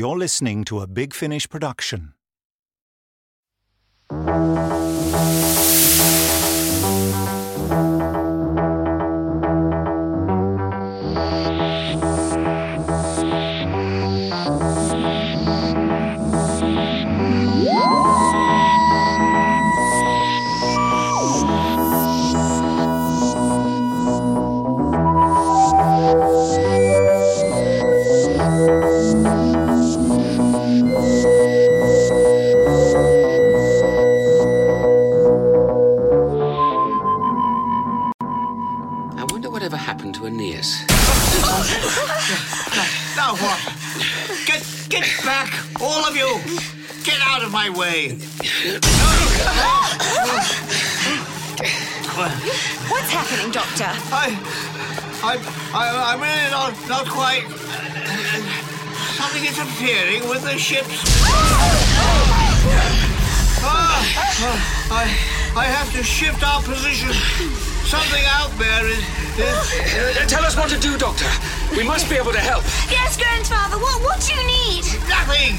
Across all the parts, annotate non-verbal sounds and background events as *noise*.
You're listening to a Big Finish production. Of my way! What's happening, Doctor? I, I, I, I'm really not not quite. Something is interfering with the ships. Ah, I, I have to shift our position. Something out there is, is Uh, tell us what to do, Doctor. We must be able to help. Yes, grandfather. What what do you need? nothing.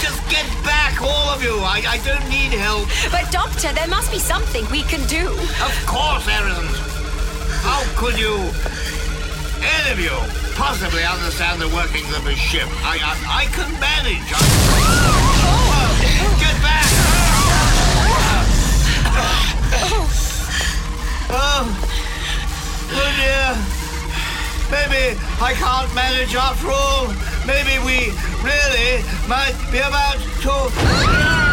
Just get back, all of you. I, I don't need help. But doctor, there must be something we can do. Of course there isn't. How could you, any of you, possibly understand the workings of a ship? I, I, I can manage. I... Oh. Get back! Oh, oh dear. Maybe I can't manage after all. Maybe we really might be about to. Ah!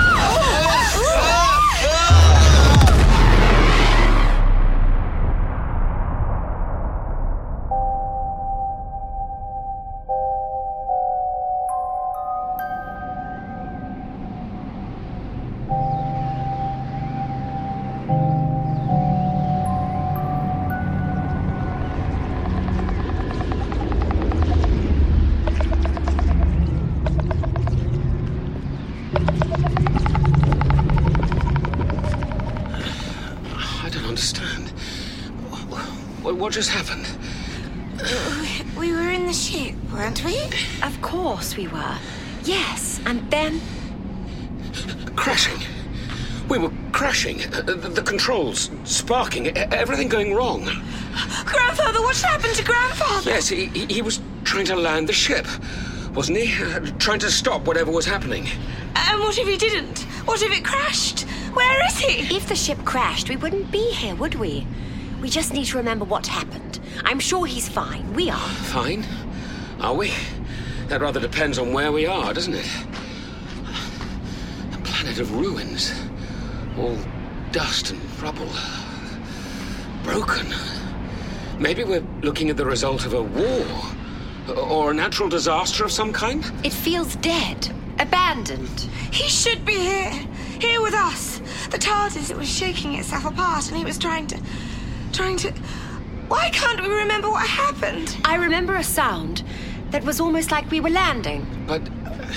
Controls sparking. Everything going wrong. Grandfather, what's happened to grandfather? Yes, he, he he was trying to land the ship, wasn't he? Uh, trying to stop whatever was happening. And what if he didn't? What if it crashed? Where is he? If the ship crashed, we wouldn't be here, would we? We just need to remember what happened. I'm sure he's fine. We are. Fine. Are we? That rather depends on where we are, doesn't it? A planet of ruins. All dust and rubble. Broken. Maybe we're looking at the result of a war. Or a natural disaster of some kind? It feels dead, abandoned. He should be here. Here with us. The TARDIS, it was shaking itself apart and he was trying to. trying to. Why can't we remember what happened? I remember a sound that was almost like we were landing. But. uh,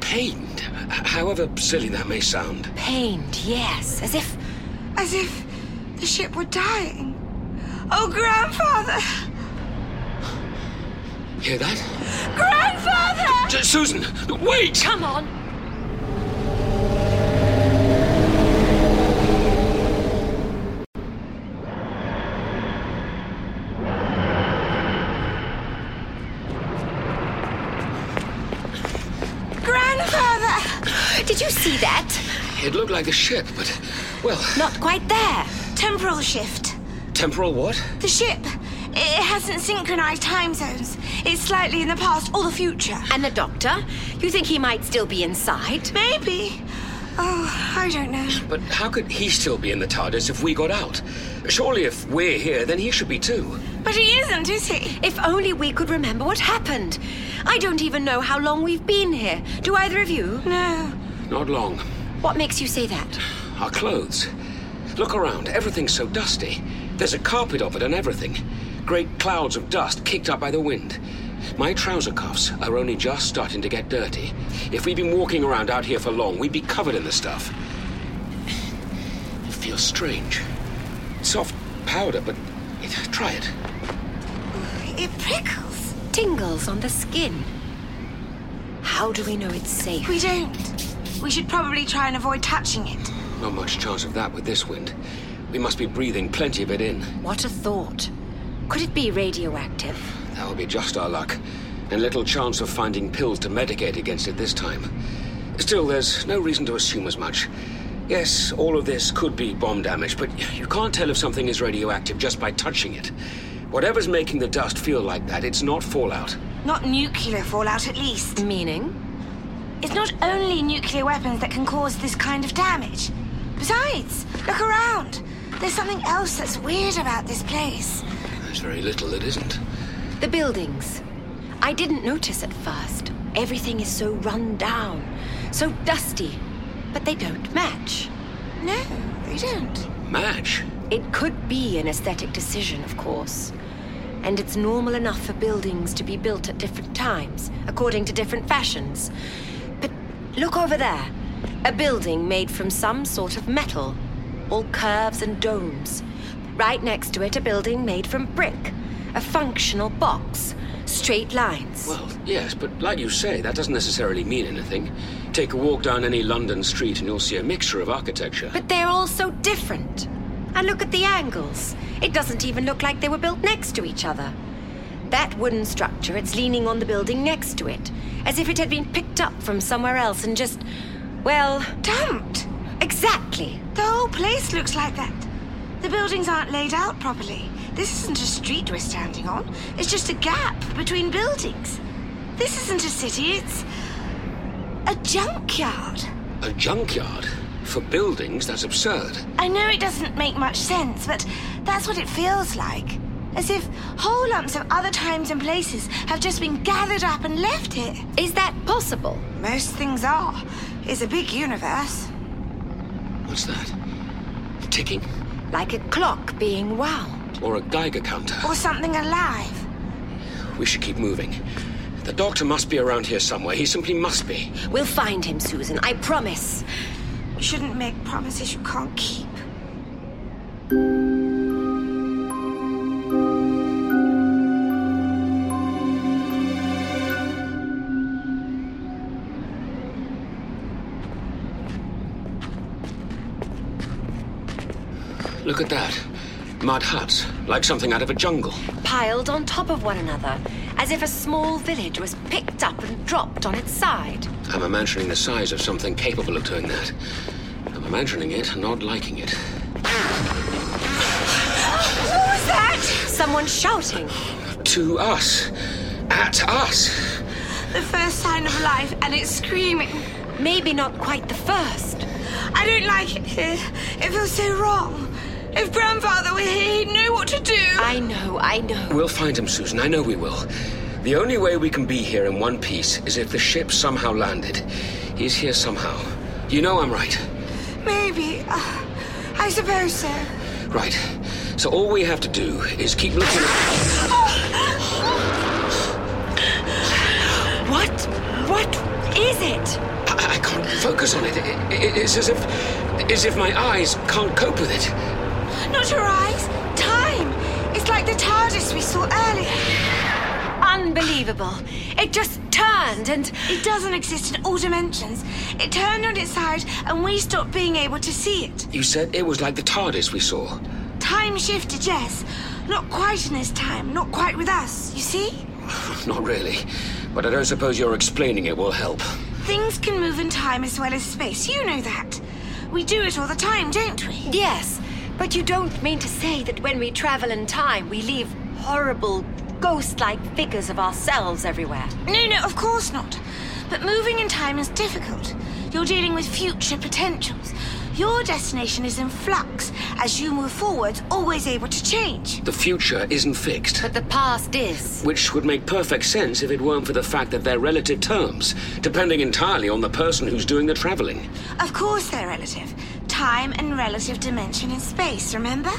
pained. However silly that may sound. Pained, yes, as if. As if the ship were dying. Oh, grandfather! Hear that? Grandfather! J- Susan! Wait! Come on! Grandfather! Did you see that? It looked like a ship, but. Well, Not quite there. Temporal shift. temporal what? The ship. It hasn't synchronized time zones. It's slightly in the past or the future. And the doctor? You think he might still be inside? Maybe. Oh, I don't know. But how could he still be in the TARDIS if we got out? Surely if we're here, then he should be too. But he isn't, is he? If only we could remember what happened. I don't even know how long we've been here. Do either of you? No. Not long. What makes you say that? Our clothes. Look around. Everything's so dusty. There's a carpet of it and everything. Great clouds of dust kicked up by the wind. My trouser cuffs are only just starting to get dirty. If we'd been walking around out here for long, we'd be covered in the stuff. It feels strange. Soft powder, but try it. It prickles. Tingles on the skin. How do we know it's safe? We don't. We should probably try and avoid touching it. Not much chance of that with this wind. We must be breathing plenty of it in. What a thought. Could it be radioactive? That would be just our luck. And little chance of finding pills to medicate against it this time. Still, there's no reason to assume as much. Yes, all of this could be bomb damage, but you can't tell if something is radioactive just by touching it. Whatever's making the dust feel like that, it's not fallout. Not nuclear fallout, at least. Meaning? It's not only nuclear weapons that can cause this kind of damage. Besides, look around. There's something else that's weird about this place. There's very little that isn't. The buildings. I didn't notice at first. Everything is so run down, so dusty. But they don't match. No, they don't. Match? It could be an aesthetic decision, of course. And it's normal enough for buildings to be built at different times, according to different fashions. But look over there. A building made from some sort of metal. All curves and domes. Right next to it, a building made from brick. A functional box. Straight lines. Well, yes, but like you say, that doesn't necessarily mean anything. Take a walk down any London street and you'll see a mixture of architecture. But they're all so different. And look at the angles. It doesn't even look like they were built next to each other. That wooden structure, it's leaning on the building next to it, as if it had been picked up from somewhere else and just, well, Dumped. exactly. The whole place looks like that. The buildings aren't laid out properly. This isn't a street we're standing on. It's just a gap between buildings. This isn't a city, it's a junkyard. A junkyard? For buildings, that's absurd. I know it doesn't make much sense, but that's what it feels like. As if whole lumps of other times and places have just been gathered up and left here. Is that possible? Most things are. It's a big universe. What's that? Ticking? Like a clock being wound. Or a Geiger counter? Or something alive. We should keep moving. The doctor must be around here somewhere. He simply must be. We'll find him, Susan, I promise. You shouldn't make promises you can't keep. Look at that. Mud huts, like something out of a jungle. Piled on top of one another, as if a small village was picked up and dropped on its side. I'm imagining the size of something capable of doing that. I'm imagining it, not liking it. Was that? Someone shouting. To us. At us. The first sign of life, and it's screaming. Maybe not quite the first. I don't like it here. It feels so wrong. If Grandfather were here, he'd know what to do. I know, I know. We'll find him, Susan. I know we will. The only way we can be here in one piece is if the ship somehow landed. He's here somehow. You know I'm right. Maybe. Uh, I suppose so. Right. So all we have to do is keep looking at. *gasps* What? What is it? I, I can't focus on it. It- it- It's as if. as if my eyes can't cope with it. Not your eyes. Time. It's like the TARDIS we saw earlier. Unbelievable. It just turned and. It doesn't exist in all dimensions. It turned on its side, and we stopped being able to see it. You said it was like the TARDIS we saw. Time shifted, yes. Not quite in this time. Not quite with us. You see? *laughs* Not really. But I don't suppose your explaining it will help. Things can move in time as well as space. You know that. We do it all the time, don't we? Yes, but you don't mean to say that when we travel in time, we leave horrible, ghost like figures of ourselves everywhere. No, no, of course not. But moving in time is difficult. You're dealing with future potentials. Your destination is in flux. As you move forward, always able to change. The future isn't fixed. But the past is. Which would make perfect sense if it weren't for the fact that they're relative terms, depending entirely on the person who's doing the traveling. Of course they're relative. Time and relative dimension in space, remember?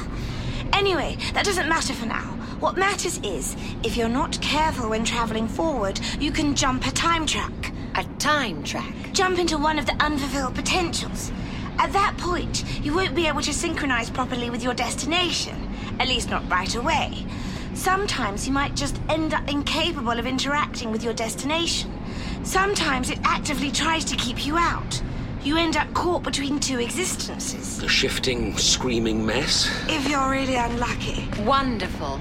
Anyway, that doesn't matter for now. What matters is, if you're not careful when traveling forward, you can jump a time track. A time track. Jump into one of the unfulfilled potentials. At that point, you won't be able to synchronize properly with your destination, at least not right away. Sometimes you might just end up incapable of interacting with your destination. Sometimes it actively tries to keep you out. You end up caught between two existences. A shifting, screaming mess. If you're really unlucky. Wonderful.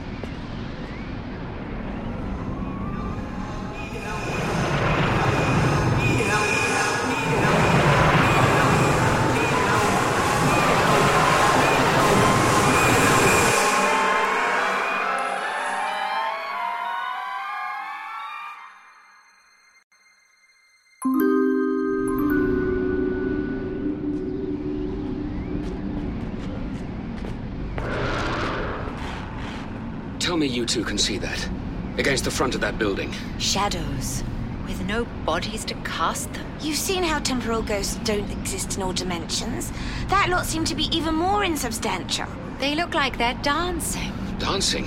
Me you two can see that. Against the front of that building. Shadows. With no bodies to cast them. You've seen how temporal ghosts don't exist in all dimensions. That lot seem to be even more insubstantial. They look like they're dancing. Dancing.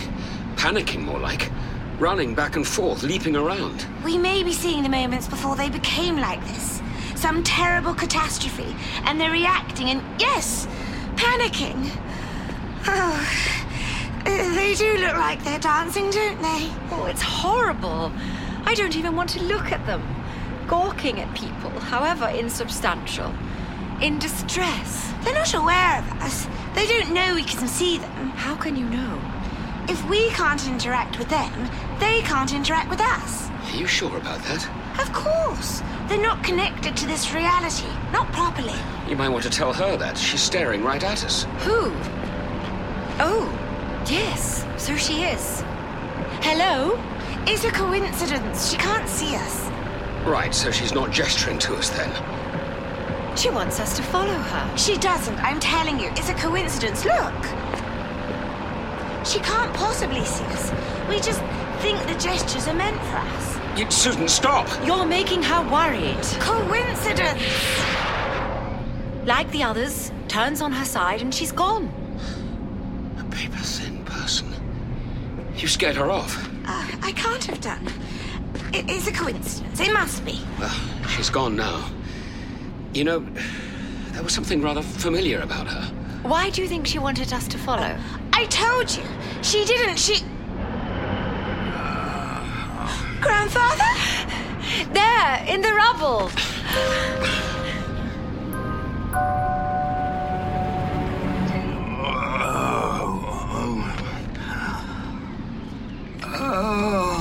Panicking, more like. Running back and forth, leaping around. We may be seeing the moments before they became like this. Some terrible catastrophe, and they're reacting and, yes, panicking. *sighs* Oh, they do look like they're dancing, don't they? Oh, it's horrible. I don't even want to look at them. Gawking at people, however insubstantial. In distress. They're not aware of us. They don't know we can see them. How can you know? If we can't interact with them, they can't interact with us. Are you sure about that? Of course. They're not connected to this reality. Not properly. You might want to tell her that. She's staring right at us. Who? Oh, yes, so she is. Hello? It's a coincidence. She can't see us. Right, so she's not gesturing to us then. She wants us to follow her. She doesn't. I'm telling you. It's a coincidence. Look. She can't possibly see us. We just think the gestures are meant for us. You, Susan, stop! You're making her worried. Coincidence! Like the others, turns on her side and she's gone. A paper thin person. You scared her off. Uh, I can't have done. It is a coincidence. It must be. Well, she's gone now. You know, there was something rather familiar about her. Why do you think she wanted us to follow? I told you. She didn't. She. Grandfather? There, in the rubble. Oh,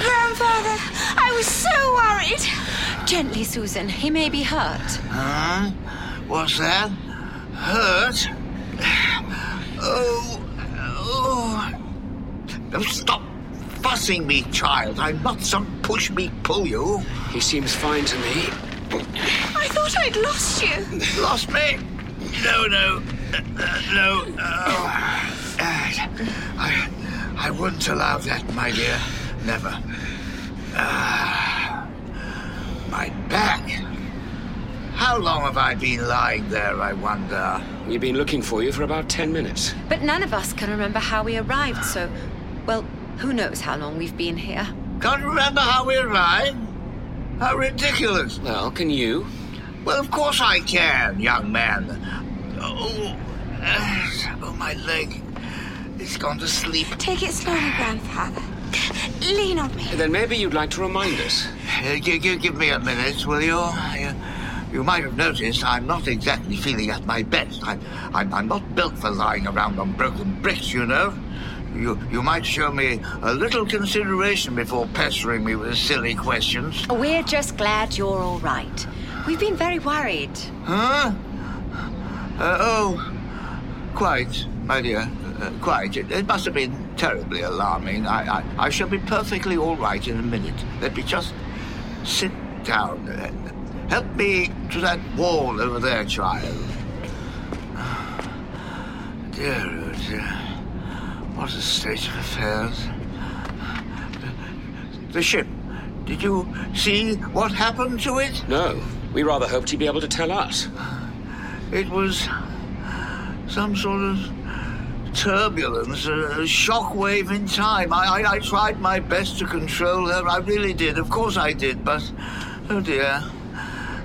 Grandfather, I was so worried. Gently, Susan. He may be hurt. Huh? What's that? Hurt? Oh, oh. Oh, Stop fussing me, child. I'm not some push me pull you. He seems fine to me. I thought I'd lost you. Lost me? No, no, no. Oh. Uh, I, I wouldn't allow that, my dear. Never. Ah, my back. How long have I been lying there, I wonder? We've been looking for you for about ten minutes. But none of us can remember how we arrived, so. Well, who knows how long we've been here? Can't remember how we arrived? How ridiculous. Well, can you? Well, of course I can, young man. Oh, uh, oh my leg. It's gone to sleep. Take it slowly, Grandfather. Lean on me. Then maybe you'd like to remind us. Uh, gi- gi- give me a minute, will you? You, you might have noticed I'm not exactly feeling at my best. I'm, I'm, I'm not built for lying around on broken bricks, you know. You, you might show me a little consideration before pestering me with silly questions. We're just glad you're all right. We've been very worried. Huh? Uh, oh, quite, my dear. Uh, quite. It, it must have been terribly alarming. I, I, I shall be perfectly all right in a minute. Let me just sit down. Help me to that wall over there, child. *sighs* Dear, oh dear. What a state of affairs. The, ship. Did you see what happened to it? No. We rather hoped you'd be able to tell us. It was some sort of turbulence, a shock wave in time. I, I, I tried my best to control her. I really did. Of course I did, but oh dear.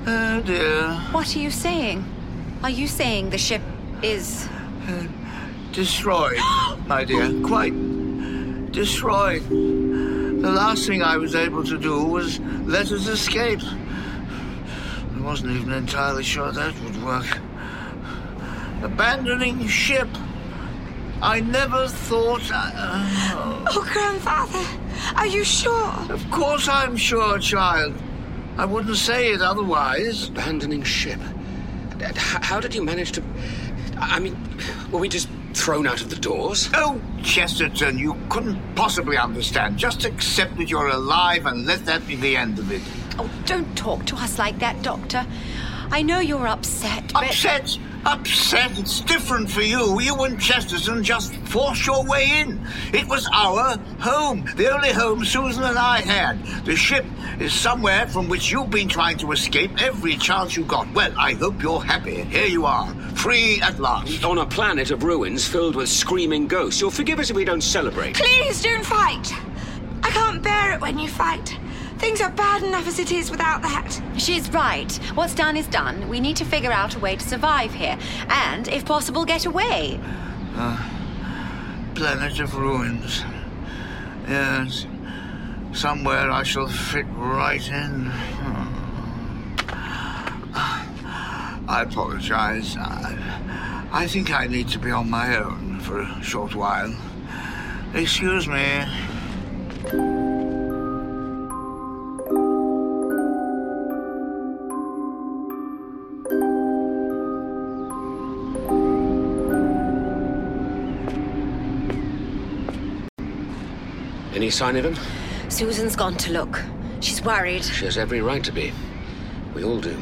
Oh dear. What are you saying? Are you saying the ship is. Uh, destroyed, my dear. Quite destroyed. The last thing I was able to do was let us escape. I wasn't even entirely sure that would work. Abandoning ship. I never thought. Uh, Oh, grandfather, are you sure? of course, I'm sure, child. I wouldn't say it otherwise. Abandoning ship. How did you manage to. I mean, were we just thrown out of the doors? Oh, Chesterton, you couldn't possibly understand. Just accept that you're alive and let that be the end of it. Oh, don't talk to us like that, Doctor. I know you're upset, but. Upset? Upset? It's different for you. You and Chesterton just forced your way in. It was our home, the only home Susan and I had. The ship is somewhere from which you've been trying to escape every chance you got. Well, I hope you're happy. Here you are, free at last. On a planet of ruins filled with screaming ghosts. You'll forgive us if we don't celebrate. Please don't fight. I can't bear it when you fight. Things are bad enough as it is without that. She's right. What's done is done. We need to figure out a way to survive here. And, if possible, get away. Uh, planet of ruins. Yes. Somewhere I shall fit right in. Uh, I apologize. I, I think I need to be on my own for a short while. Excuse me. Any sign of him? Susan's gone to look. She's worried. She has every right to be. We all do.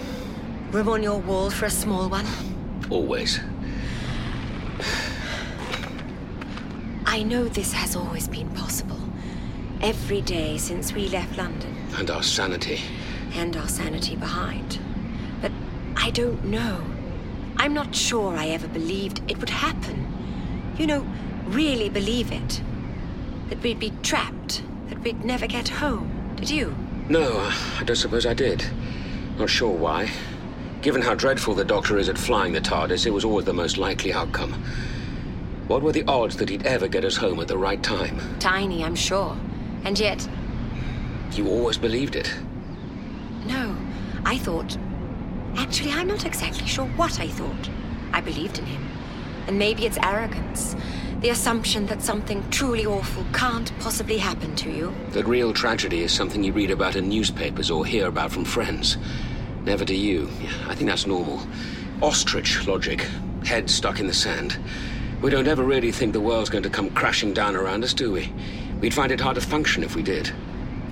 Room on your wall for a small one? Always. I know this has always been possible. Every day since we left London. And our sanity. and our sanity behind. But I don't know. I'm not sure I ever believed it would happen. You know, really believe it. That we'd be trapped, that we'd never get home. Did you? No, I don't suppose I did. Not sure why. Given how dreadful the Doctor is at flying the TARDIS, it was always the most likely outcome. What were the odds that he'd ever get us home at the right time? Tiny, I'm sure. And yet, You always believed it. no. I thought. Actually, I'm not exactly sure what I thought. I believed in him. And maybe it's arrogance. The assumption that something truly awful can't possibly happen to you. That real tragedy is something you read about in newspapers or hear about from friends. Never to you. I think that's normal. Ostrich logic. Head stuck in the sand. We don't ever really think the world's going to come crashing down around us, do we? We'd find it hard to function if we did.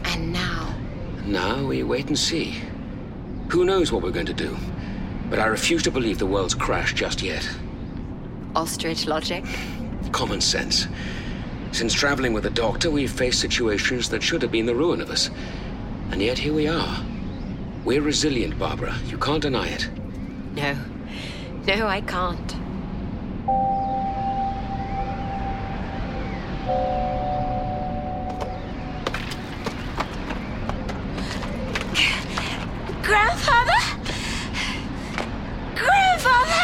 And now. Now we wait and see. Who knows what we're going to do? But I refuse to believe the world's crashed just yet. Ostrich logic? Common sense. Since traveling with the Doctor, we've faced situations that should have been the ruin of us. And yet here we are. We're resilient, Barbara. You can't deny it. No. No, I can't. Grandfather? Grandfather?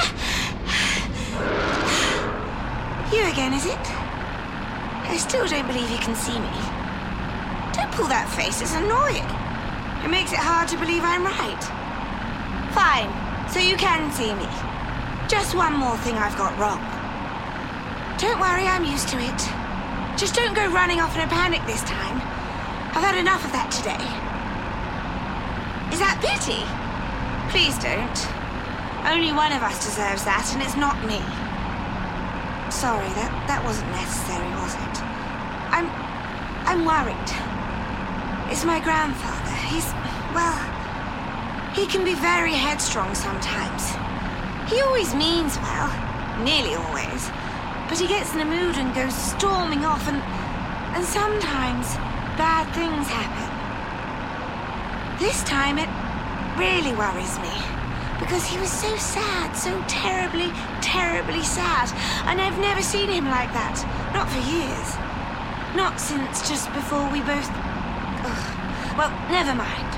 You again, is it? I still don't believe you can see me. Don't pull that face, it's annoying. It makes it hard to believe I'm right. Fine, so you can see me. Just one more thing I've got wrong. Don't worry, I'm used to it. Just don't go running off in a panic this time. I've had enough of that today. Is that pity? Please don't. Only one of us deserves that, and it's not me. Sorry, that, that wasn't necessary, was it? I'm. I'm worried. It's my grandfather. He's. well. He can be very headstrong sometimes. He always means well. Nearly always. But he gets in a mood and goes storming off, and. and sometimes bad things happen. This time it really worries me. Because he was so sad, so terribly, terribly sad. And I've never seen him like that. Not for years. Not since just before we both. Well, never mind.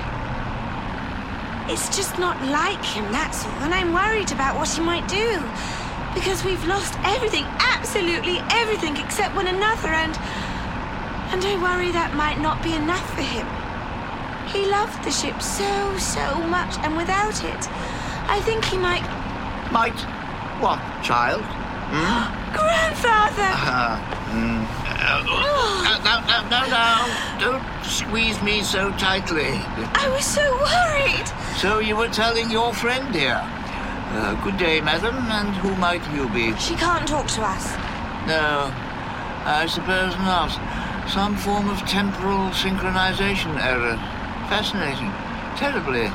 It's just not like him, that's all. And I'm worried about what he might do. Because we've lost everything, absolutely everything, except one another, and. And I worry that might not be enough for him. He loved the ship so, so much, and without it, I think he might. Might. What, child? *gasps* Grandfather! Uh, mm, uh, no, no, no, no. Don't squeeze me so tightly. I was so worried. So you were telling your friend here. Uh, good day, madam, and who might you be? She can't talk to us. No, I suppose not. Some form of temporal synchronization error. Fascinating. Terribly,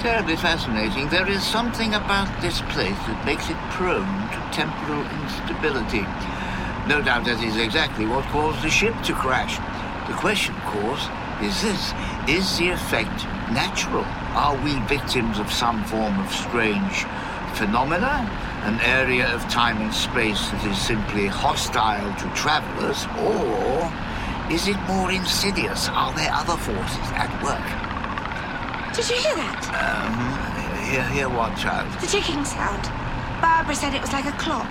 terribly fascinating. There is something about this place that makes it prone to temporal instability. No doubt that is exactly what caused the ship to crash. The question, of course, is this. Is the effect natural? Are we victims of some form of strange phenomena? An area of time and space that is simply hostile to travelers? Or is it more insidious? Are there other forces at work? Did you hear that? Um, hear, hear what, child? The ticking sound. Barbara said it was like a clock.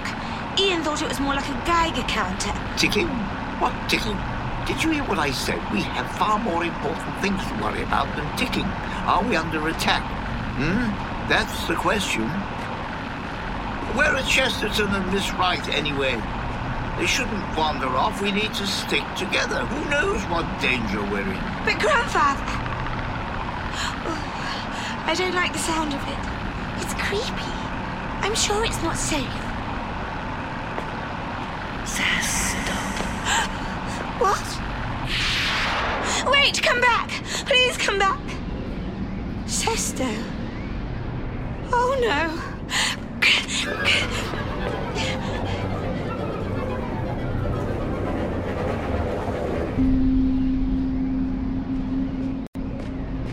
Ian thought it was more like a Geiger counter. Ticking? What ticking? Did you hear what I said? We have far more important things to worry about than ticking. Are we under attack? Hmm? That's the question. Where are Chesterton and Miss Wright anyway? They shouldn't wander off. We need to stick together. Who knows what danger we're in? But Grandfather! Oh, I don't like the sound of it. It's creepy. I'm sure it's not safe. What? Wait, come back! Please come back! Sesto. Oh no.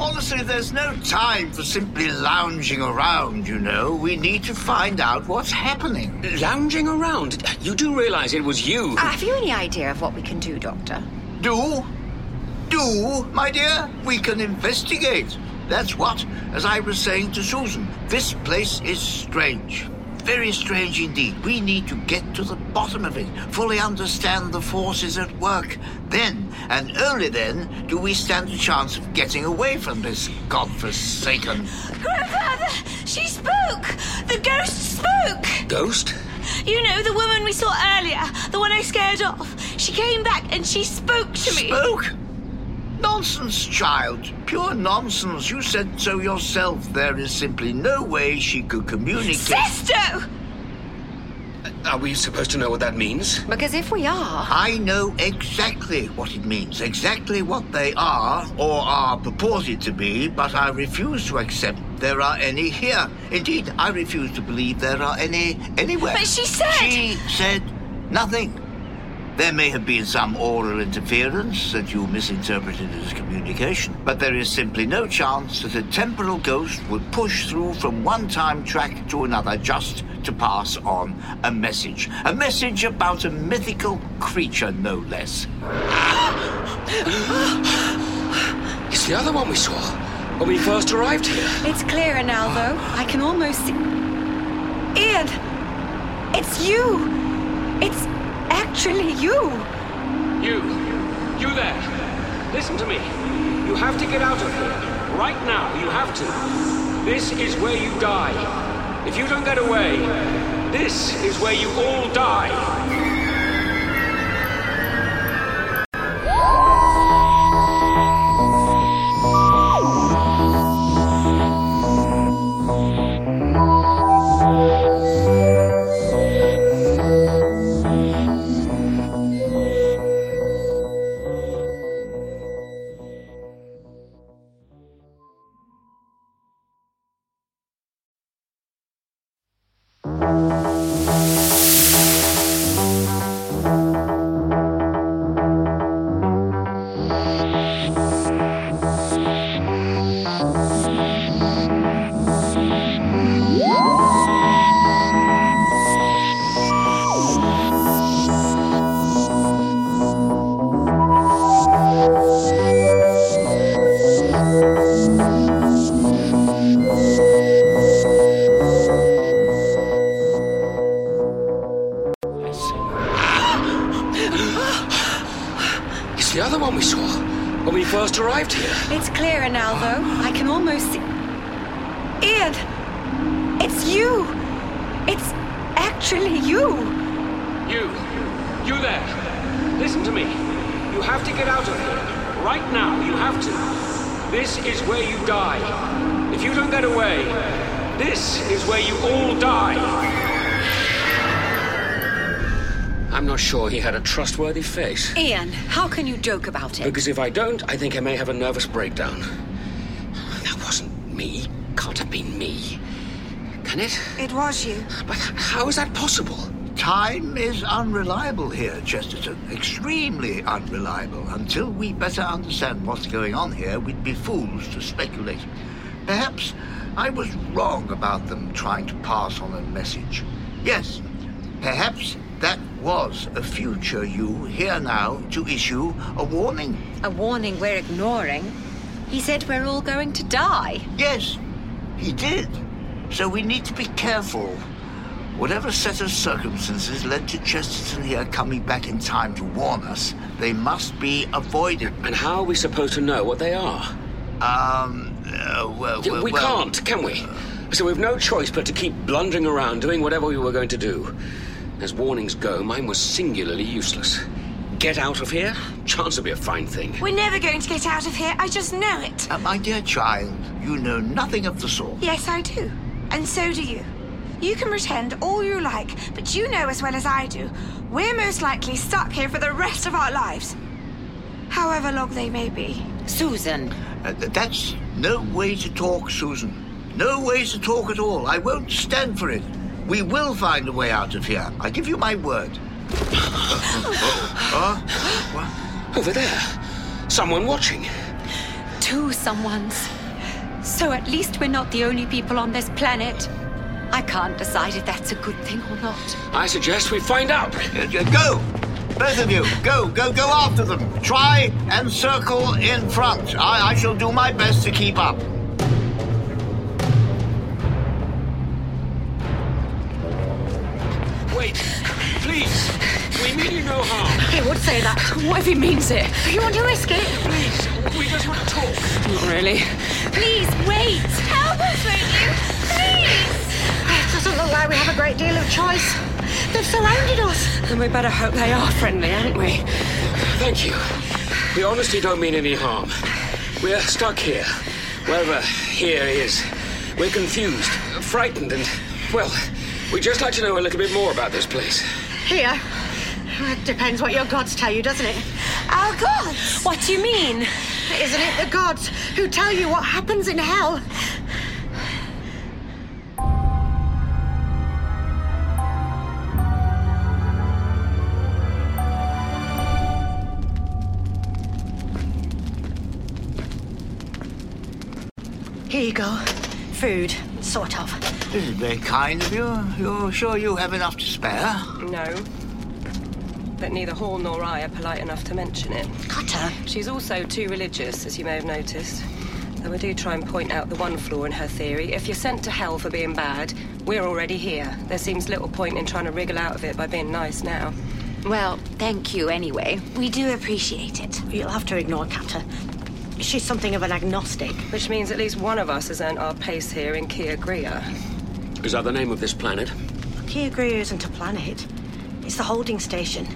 Honestly, there's no time for simply lounging around, you know. We need to find out what's happening. Lounging around. You do realize it was you. Uh, have you any idea of what we can do, Doctor? Do? Do, my dear? We can investigate. That's what, as I was saying to Susan, this place is strange. Very strange indeed. We need to get to the bottom of it, fully understand the forces at work. Then, and only then, do we stand a chance of getting away from this godforsaken. Grandfather! She spoke! The ghost spoke! Ghost? You know, the woman we saw earlier, the one I scared off. She came back and she spoke to me. Spoke? Nonsense, child. Pure nonsense. You said so yourself. There is simply no way she could communicate. Sesto! Uh, are we supposed to know what that means? Because if we are. I know exactly what it means, exactly what they are or are purported to be, but I refuse to accept there are any here. Indeed, I refuse to believe there are any anywhere. But she said- She said nothing. There may have been some oral interference that you misinterpreted as communication, but there is simply no chance that a temporal ghost would push through from one time track to another just to pass on a message. A message about a mythical creature, no less. *gasps* It's the other one we saw when we first arrived here. It's clearer now, though. I can almost see. Ian! It's you! It's actually you! You. You there. Listen to me. You have to get out of here. Right now, you have to. This is where you die. If you don't get away, this is where you all die. Ian, how can you joke about it? Because if I don't, I think I may have a nervous breakdown. That wasn't me. Can't have been me. Can it? It was you. But how is that possible? Time is unreliable here, Chesterton. Extremely unreliable. Until we better understand what's going on here, we'd be fools to speculate. Perhaps I was wrong about them trying to pass on a message. Yes, perhaps that was a future you here now to issue a warning. A warning we're ignoring. He said we're all going to die. Yes, he did. So we need to be careful. Whatever set of circumstances led to Chesterton here coming back in time to warn us, they must be avoided. And how are we supposed to know what they are? Um, uh, well, Yeah, well, we well, can't, can we? So we've no choice but to keep blundering around doing whatever we were going to do. As warnings go, mine was singularly useless. Get out of here? Chance will be a fine thing. We're never going to get out of here. I just know it. Uh, my dear child, you know nothing of the sort. Yes, I do. And so do you. You can pretend all you like, but you know as well as I do, we're most likely stuck here for the rest of our lives. However long they may be. Susan, Uh, that's no way to talk, Susan. No way to talk at all. I won't stand for it. We will find a way out of here. I give you my word. *gasps* Huh? What? Over there. Someone watching. two someones. So at least we're not the only people on this planet. I can't decide if that's a good thing or not. I suggest we find out. Uh, uh, Go! Both of you, go, go, go after them. Try and circle in front. I, I shall do my best to keep up. Wait, please. We mean you no harm. He would say that. What if he means it? You want to risk it? Please, we just want to talk. Not really. Please, wait! Help us, won't you? Please! It doesn't look like we have a great deal of choice. They've surrounded us. And we better hope they are friendly, aren't we? Thank you. We honestly don't mean any harm. We're stuck here. Wherever here is. We're confused, frightened, and, well, we'd just like to know a little bit more about this place. Here. It depends what your gods tell you, doesn't it? Our gods! What do you mean? Isn't it the gods who tell you what happens in hell? Here you go. Food, sort of. This is very kind of you. You're sure you have enough to spare? No. But neither Hall nor I are polite enough to mention it. Cutter. She's also too religious, as you may have noticed. Though I do try and point out the one flaw in her theory. If you're sent to hell for being bad, we're already here. There seems little point in trying to wriggle out of it by being nice now. Well, thank you anyway. We do appreciate it. You'll have to ignore Cutter. She's something of an agnostic. Which means at least one of us has earned our pace here in Kiagria. Is that the name of this planet? Kiagria isn't a planet. It's the holding station.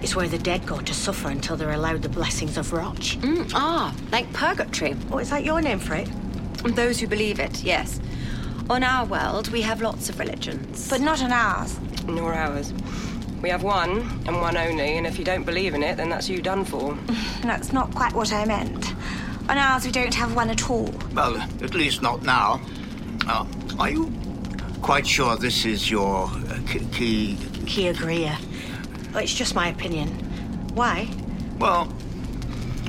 It's where the dead go to suffer until they're allowed the blessings of Roch. Mm, ah, like purgatory. Oh, is that your name for it? Those who believe it, yes. On our world, we have lots of religions. But not on ours. Nor ours. We have one, and one only, and if you don't believe in it, then that's you done for. *sighs* That's not quite what I meant. On ours, we don't have one at all. Well, at least not now. Uh, are you quite sure this is your uh, k- key? Kiagria. It's just my opinion. Why? Well,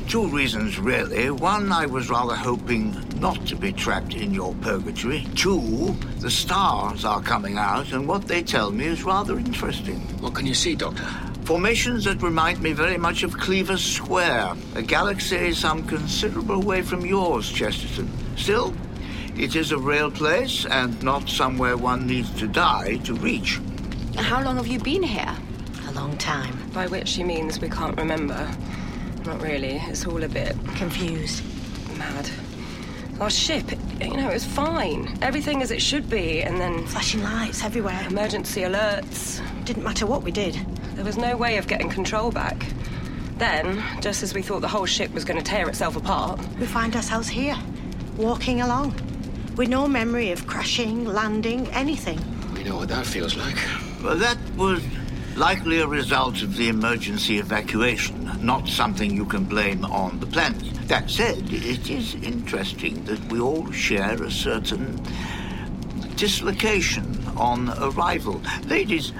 two reasons really. One, I was rather hoping not to be trapped in your purgatory. Two, the stars are coming out, and what they tell me is rather interesting. What can you see, Doctor? Formations that remind me very much of Cleaver Square, a galaxy some considerable way from yours, Chesterton. Still, it is a real place and not somewhere one needs to die to reach. How long have you been here? A long time. By which she means we can't remember. Not really. It's all a bit Confused. mad. Our ship, you know, it was fine. Everything as it should be, and then Flashing lights everywhere. emergency alerts. Didn't matter what we did. There was no way of getting control back. Then, just as we thought the whole ship was going to tear itself apart, We find ourselves here, walking along, with no memory of crashing, landing, anything. We know what that feels like. Well, that was likely a result of the emergency evacuation, not something you can blame on the planet. That said, it is interesting that we all share a certain dislocation on arrival. Ladies,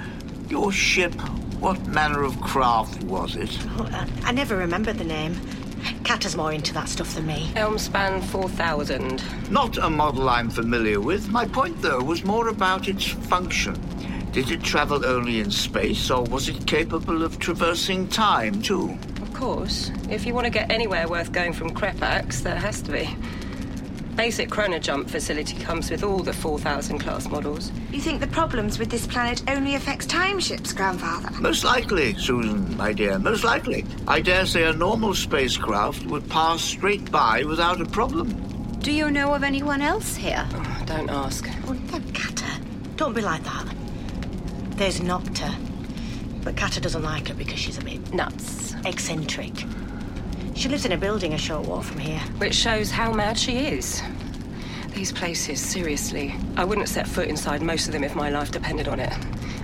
your ship, what manner of craft was it? Oh, I, I never remember the name. Kata's more into that stuff than me. Elmspan 4000. Not a model I'm familiar with. My point, though, was more about its function. Did it travel only in space, or was it capable of traversing time, too? Of course, if you want to get anywhere worth going from Krepax, there has to be. Basic chronojump facility comes with all the 4000 class models. You think the problems with this planet only affects time ships, Grandfather? Most likely, Susan, my dear, most likely. I dare say a normal spacecraft would pass straight by without a problem. Do you know of anyone else here? *sighs* Oh, don't ask. Oh, no, Kata. Don't be like that. There's Nocta. But Kata doesn't like her because she's a bit Nuts. eccentric. She lives in a building a short walk from here. Which shows how mad she is. These places, seriously. I wouldn't set foot inside most of them if my life depended on it.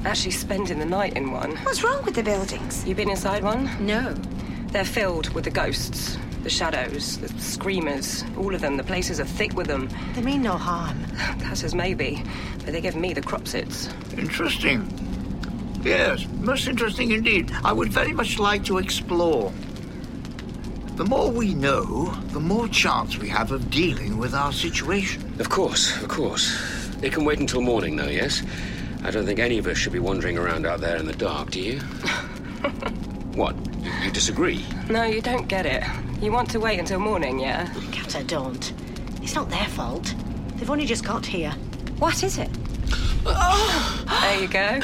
Actually, spending the night in one. What's wrong with the buildings? You been inside one? No. They're filled with the ghosts, the shadows, the screamers, all of them. The places are thick with them. They mean no harm. *laughs* That's as maybe, but they give me the cropsits. Interesting. Yes, most interesting indeed. I would very much like to explore. The more we know, the more chance we have of dealing with our situation. Of course, of course. It can wait until morning, though, yes? I don't think any of us should be wandering around out there in the dark, do you? *laughs* what? You, you disagree? No, you don't get it. You want to wait until morning, yeah? Kata, don't. It's not their fault. They've only just got here. What is it? Oh! *gasps* There you go.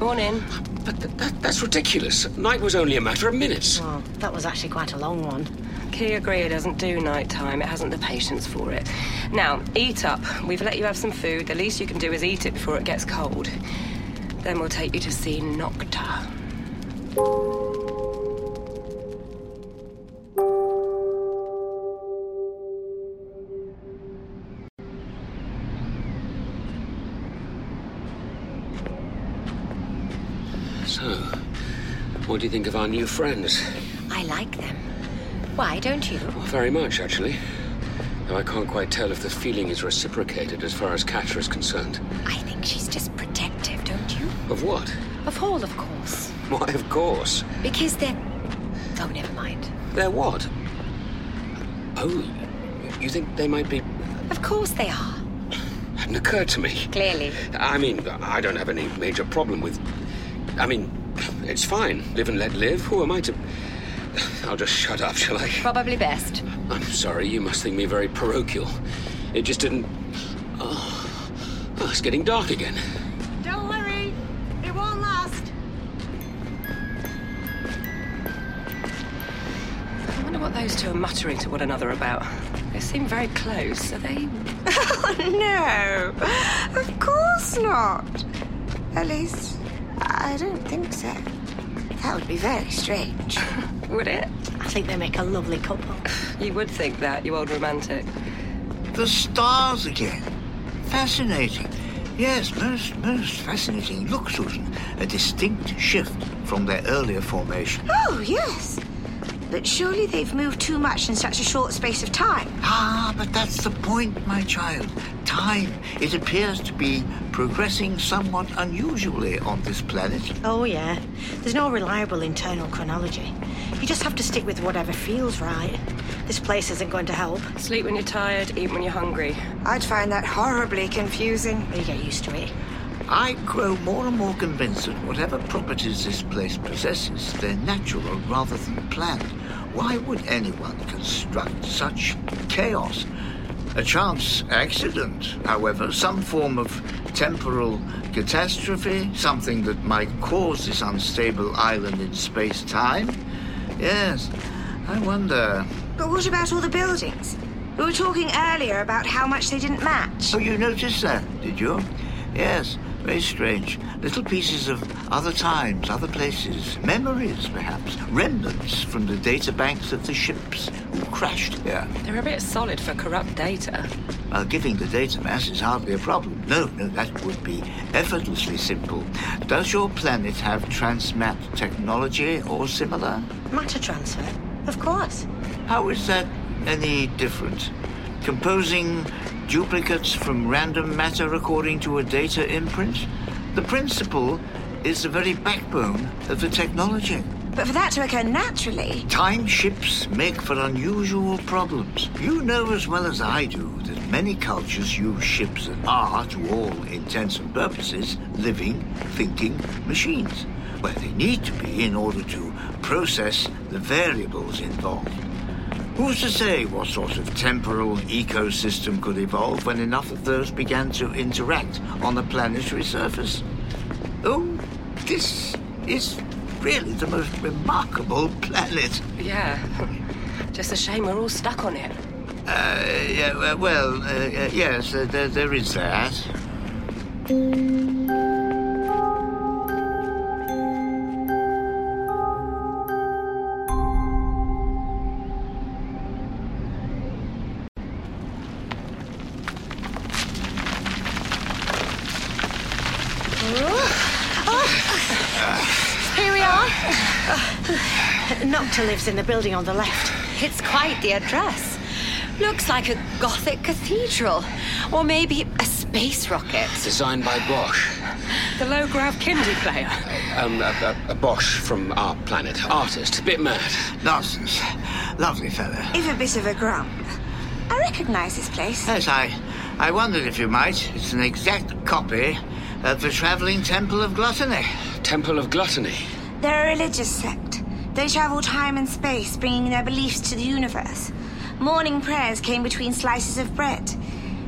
Morning. But th- that, that's ridiculous. Night was only a matter of minutes. Well, that was actually quite a long one. Kiagria doesn't do nighttime. It hasn't the patience for it. Now, eat up. We've let you have some food. The least you can do is eat it before it gets cold. Then we'll take you to see Nocta. Think of our new friends? I like them. Why don't you? Well, very much, actually. Though I can't quite tell if the feeling is reciprocated as far as Catcher is concerned. I think she's just protective, don't you? Of what? Of Hall, of course. Why, of course. Because they're. Oh, never mind. They're what? Oh, you think they might be. Of course they are. Hadn't occurred to me. Clearly. I mean, I don't have any major problem with. I mean, it's fine. Live and let live. Who am I to. I'll just shut up, shall I? Probably best. I'm sorry, you must think me very parochial. It just didn't. Oh, oh it's getting dark again. Don't worry. It won't last. I wonder what those two are muttering to one another about. They seem very close. Are they? *laughs* no, of course not. At least, I don't think so. That would be very strange. *laughs* Would it? I think they make a lovely couple. You would think that, you old romantic. The stars again. Fascinating. Yes, most, most fascinating. Look, Susan, a distinct shift from their earlier formation. Oh, yes. But surely they've moved too much in such a short space of time. Ah, but that's the point, my child. Time. It appears to be progressing somewhat unusually on this planet. Oh, yeah. There's no reliable internal chronology. You just have to stick with whatever feels right. This place isn't going to help. Sleep when you're tired, eat when you're hungry. I'd find that horribly confusing. You get used to it. I grow more and more convinced that whatever properties this place possesses, they're natural rather than planned. Why would anyone construct such chaos? A chance accident, however, some form of temporal catastrophe, something that might cause this unstable island in space time? Yes, I wonder. But what about all the buildings? We were talking earlier about how much they didn't match. Oh, you noticed that, did you? Yes, very strange. Little pieces of other times, other places, memories, perhaps, remnants from the data banks of the ships who crashed here. They're a bit solid for corrupt data. Well, giving the data mass is hardly a problem. No, no, that would be effortlessly simple. Does your planet have transmat technology or similar? Matter transfer? Of course. How is that any different? Composing duplicates from random matter according to a data imprint? The principle is the very backbone of the technology. But for that to occur naturally, Time ships make for unusual problems. You know as well as I do that many cultures use ships that are, to all intents and purposes, living, thinking machines, where they need to be in order to process the variables involved. Who's to say what sort of temporal ecosystem could evolve when enough of those began to interact on the planetary surface? Oh, this is really the most remarkable planet. Yeah. Just a shame we're all stuck on it. Uh, yeah, well, uh, uh, yes, uh, there, there is that. Building on the left. It's quite the address. Looks like a Gothic cathedral. Or maybe a space rocket. Designed by Bosch. The low grav Kindy player. Um, a, a, a Bosch from our planet. Artist. A bit mad. Nonsense. Lovely fellow. if a bit of a grump. I recognize this place. Yes, I, I wondered if you might. It's an exact copy of the Traveling Temple of Gluttony. Temple of Gluttony. They're a religious sect. They travel time and space, bringing their beliefs to the universe. Morning prayers came between slices of bread.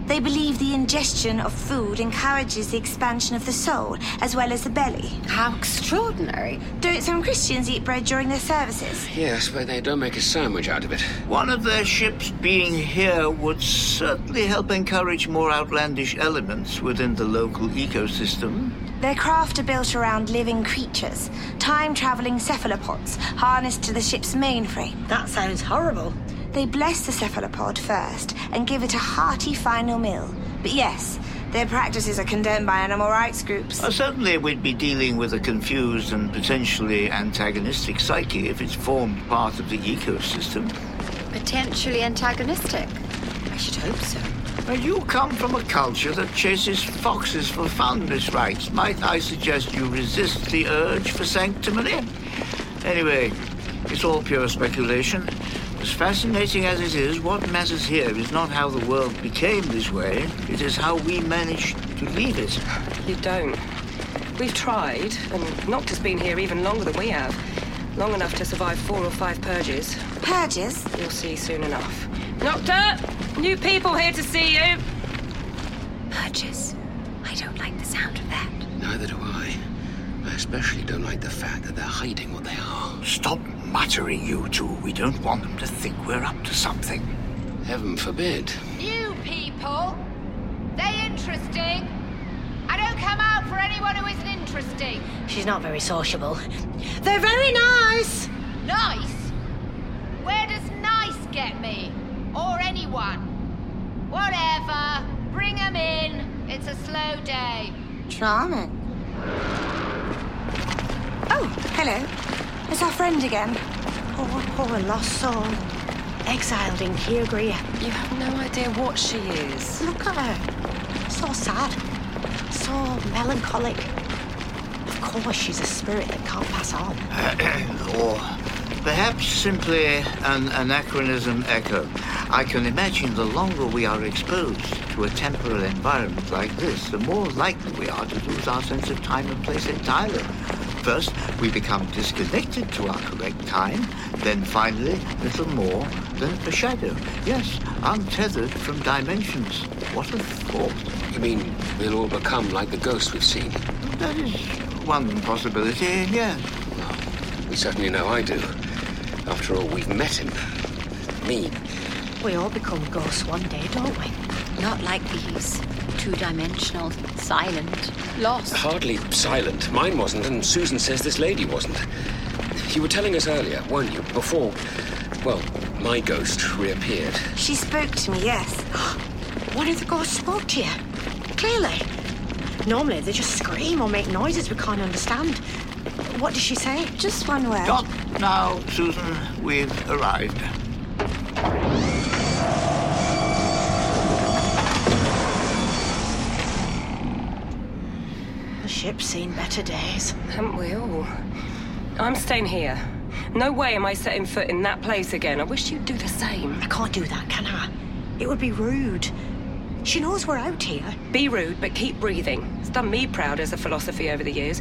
They believe the ingestion of food encourages the expansion of the soul as well as the belly. How extraordinary. Don't some Christians eat bread during their services? Yes, but they don't make a sandwich out of it. One of their ships being here would certainly help encourage more outlandish elements within the local ecosystem. Their craft are built around living creatures, time traveling cephalopods harnessed to the ship's mainframe. That sounds horrible. They bless the cephalopod first and give it a hearty final meal. But yes, their practices are condemned by animal rights groups. Uh, certainly, we'd be dealing with a confused and potentially antagonistic psyche if it's formed part of the ecosystem. Potentially antagonistic. I should hope so. Now, you come from a culture that chases foxes for fun, Miss Wright. Might I suggest you resist the urge for sanctimony? Anyway, it's all pure speculation. As fascinating as it is, what matters here is not how the world became this way, it is how we managed to leave it. You don't. We've tried, and Nocta's been here even longer than we have. Long enough to survive four or five purges. Purges? You'll see soon enough. Nocta! New people here to see you! Purchase. I don't like the sound of that. Neither do I. I especially don't like the fact that they're hiding what they are. Stop muttering, you two. We don't want them to think we're up to something. Heaven forbid. New people? They interesting? I don't come out for anyone who isn't interesting. She's not very sociable. They're very nice. Nice? Where does nice get me? Or anyone? Whatever. Bring 'em in. It's a slow day. Charming. Oh, hello. It's our friend again. Oh, poor, poor lost soul. Exiled in Kiagria. You have no idea what she is. Look at her. So sad. So melancholic. Of course, she's a spirit that can't pass on. *clears throat* or perhaps simply an anachronism echo. I can imagine the longer we are exposed to a temporal environment like this, the more likely we are to lose our sense of time and place entirely. First, we become disconnected to our correct time, then finally, little more than a shadow. Yes, untethered from dimensions. What a thought. You mean we'll all become like the ghosts we've seen? That is one possibility, yes. We certainly know I do. After all, we've met him. Me. We all become ghosts one day, don't we? Not like these. Two dimensional, silent, lost. Hardly silent. Mine wasn't, and Susan says this lady wasn't. You were telling us earlier, weren't you? Before, well, my ghost reappeared. She spoke to me, yes. *gasps* One of the ghosts spoke to you. Clearly. Normally they just scream or make noises we can't understand. What did she say? Just one word. Doc, now, Susan, we've arrived. The ship's seen better days. Haven't we all? I'm staying here. No way am I setting foot in that place again. I wish you'd do the same. I can't do that, can I? It would be rude. She knows we're out here. Be rude, but keep breathing. It's done me proud as a philosophy over the years.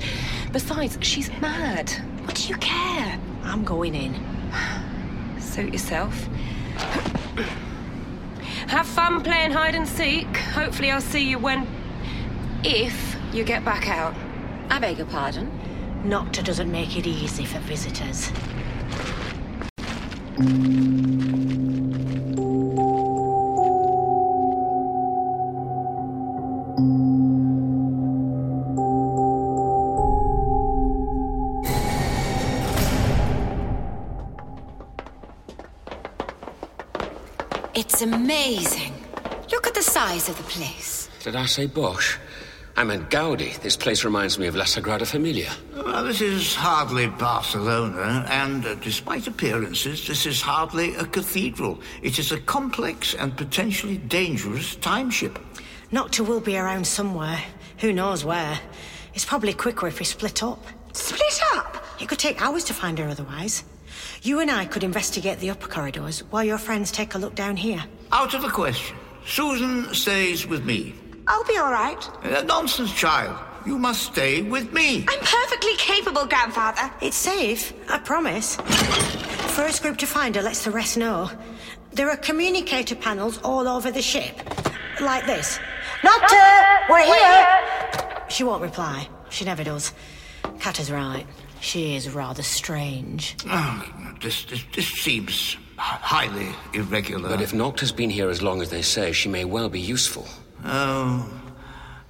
Besides, she's mad. What do you care? I'm going in. Suit yourself. Have fun playing hide and seek. Hopefully, I'll see you when. if you get back out. I beg your pardon. Nocta doesn't make it easy for visitors. It's amazing. Look at the size of the place. Did I say Bosch? I meant Gaudi. This place reminds me of La Sagrada Familia. Well, this is hardly Barcelona, and uh, despite appearances, this is hardly a cathedral. It is a complex and potentially dangerous time ship. Nocta will be around somewhere. Who knows where? It's probably quicker if we split up. Split up? It could take hours to find her otherwise. You and I could investigate the upper corridors while your friends take a look down here. Out of the question. Susan stays with me. I'll be all right. Uh, nonsense, child. You must stay with me. I'm perfectly capable, Grandfather. It's safe, I promise. First group to find her lets the rest know. There are communicator panels all over the ship. Like this. Nocta! We're here! She won't reply. She never does. Cat is right. She is rather strange. Oh, this, this, this seems highly irregular. But if Nocta's been here as long as they say, she may well be useful. Oh,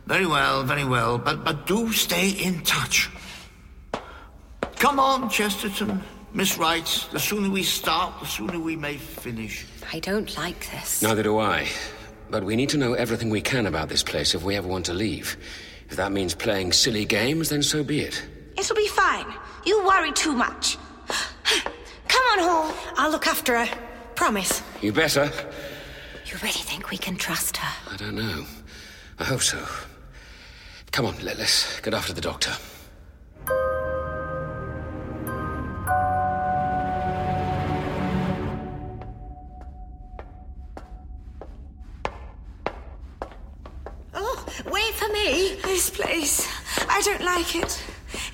very well, very well. But, but do stay in touch. Come on, Chesterton. Miss Wright, the sooner we start, the sooner we may finish. I don't like this. Neither do I. But we need to know everything we can about this place if we ever want to leave. If that means playing silly games, then so be it. It'll be fine. You worry too much. *sighs* Come on, Hall. I'll look after her. Promise. You better. You really think we can trust her? I don't know. I hope so. Come on, let, us get after the doctor. Oh, wait for me. This place. I don't like it.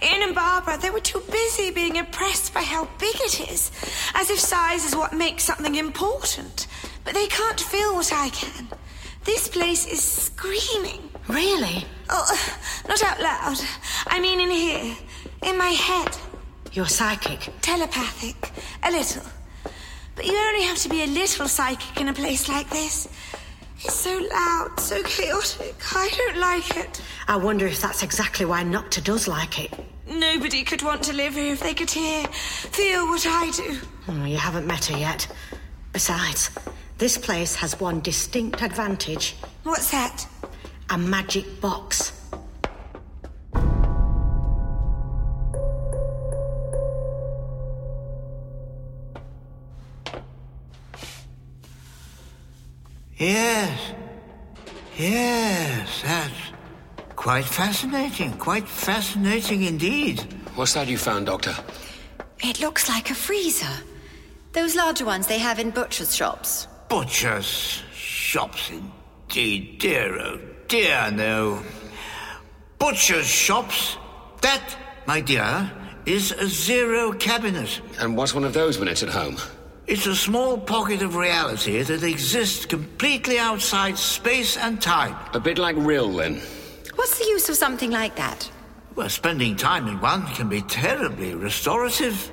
Ian and Barbara, they were too busy being impressed by how big it is, as if size is what makes something important. But they can't feel what I can. This place is screaming. Really? Oh, not out loud. I mean in here, in my head. You're psychic. Telepathic, a little. But you only have to be a little psychic in a place like this. It's so loud, so chaotic. I don't like it. I wonder if that's exactly why Nocta does like it. Nobody could want to live here if they could hear, feel what I do. Oh, you haven't met her yet. Besides, this place has one distinct advantage What's that? a magic box. Yes. Yes, that's quite fascinating. Quite fascinating indeed. What's that you found, Doctor? It looks like a freezer. Those larger ones they have in butcher's shops. Butchers' shops, indeed. Dear, oh dear, no. Butchers' shops? That, my dear, is a zero cabinet. And what's one of those when it's at home? It's a small pocket of reality that exists completely outside space and time. A bit like real, then. What's the use of something like that? Well, spending time in one can be terribly restorative.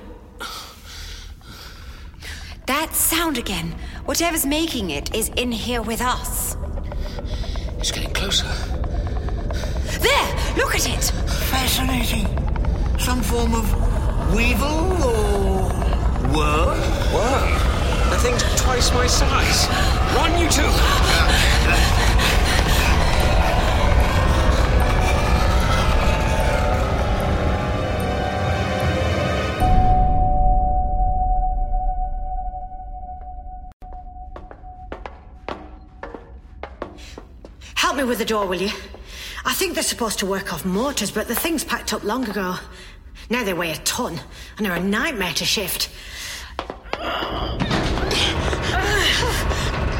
That sound again. Whatever's making it is in here with us. It's getting closer. There! Look at it! Fascinating. Some form of weevil or worm? Whoa! The thing's twice my size. Run, you two! Help me with the door, will you? I think they're supposed to work off mortars, but the thing's packed up long ago. Now they weigh a ton, and they're a nightmare to shift.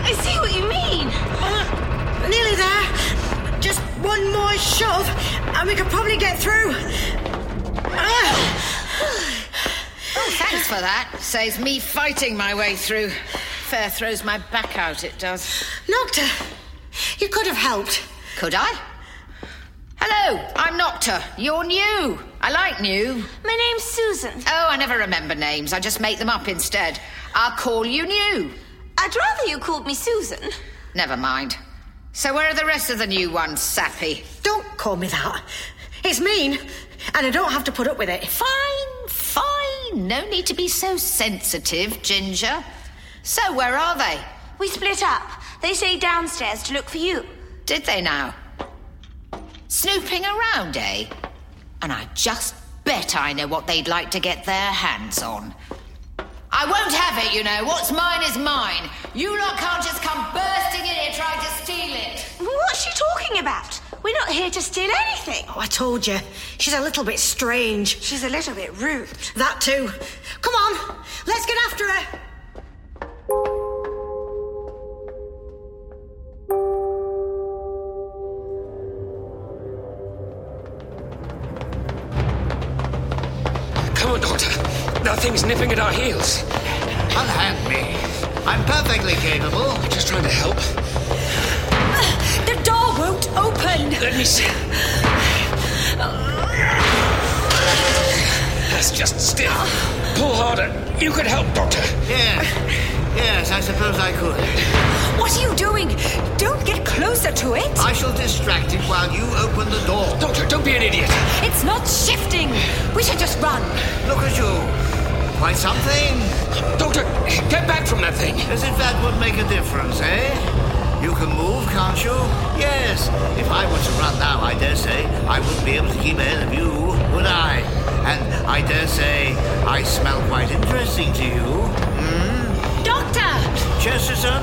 I see what you mean. Uh, nearly there. Just one more shove, and we could probably get through. Ah. Oh, thanks for that. Saves me fighting my way through. Fair throws my back out, it does. Doctor, you could have helped. Could I? Hello, I'm Nocta. You're new. I like new. My name's Susan. Oh, I never remember names. I just make them up instead. I'll call you new. I'd rather you called me Susan. Never mind. So where are the rest of the new ones, Sappy? Don't call me that. It's mean, and I don't have to put up with it. Fine, fine. No need to be so sensitive, Ginger. So where are they? We split up. They stayed downstairs to look for you. Did they now? Snooping around, eh? And I just bet I know what they'd like to get their hands on. I won't have it, you know. What's mine is mine. You lot can't just come bursting in here trying to steal it. What's she talking about? We're not here to steal anything. Oh, I told you. She's a little bit strange. She's a little bit rude. That too. Come on, let's get after her. That thing's nipping at our heels. Unhand me. I'm perfectly capable. I'm Just trying to help. The door won't open! Let me see. That's just stiff. Pull harder. You could help, Doctor. Yes. Yes, I suppose I could. What are you doing? Don't get closer to it! I shall distract it while you open the door. Doctor, don't be an idiot. It's not shifting! We should just run! Look at you. Quite something. Doctor, get back from that thing. As if that would make a difference, eh? You can move, can't you? Yes. If I were to run now, I dare say I wouldn't be able to keep ahead of you, would I? And I dare say I smell quite interesting to you. Hmm? Doctor! Chesterton,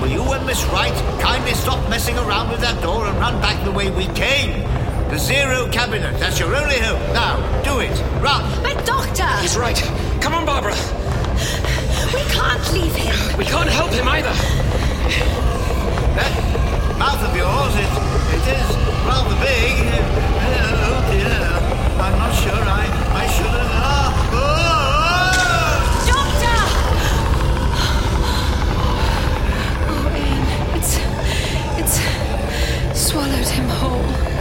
will you and Miss Wright kindly stop messing around with that door and run back the way we came? The Zero Cabinet, that's your only hope. Now, do it. Run. But, Doctor! He's right. Come on, Barbara. We can't leave him! We can't help him either. That mouth of yours, it, it is rather big. Oh dear. I'm not sure I, I should have. Ah, oh! Doctor! Oh, Ian, it's. it's. swallowed him whole.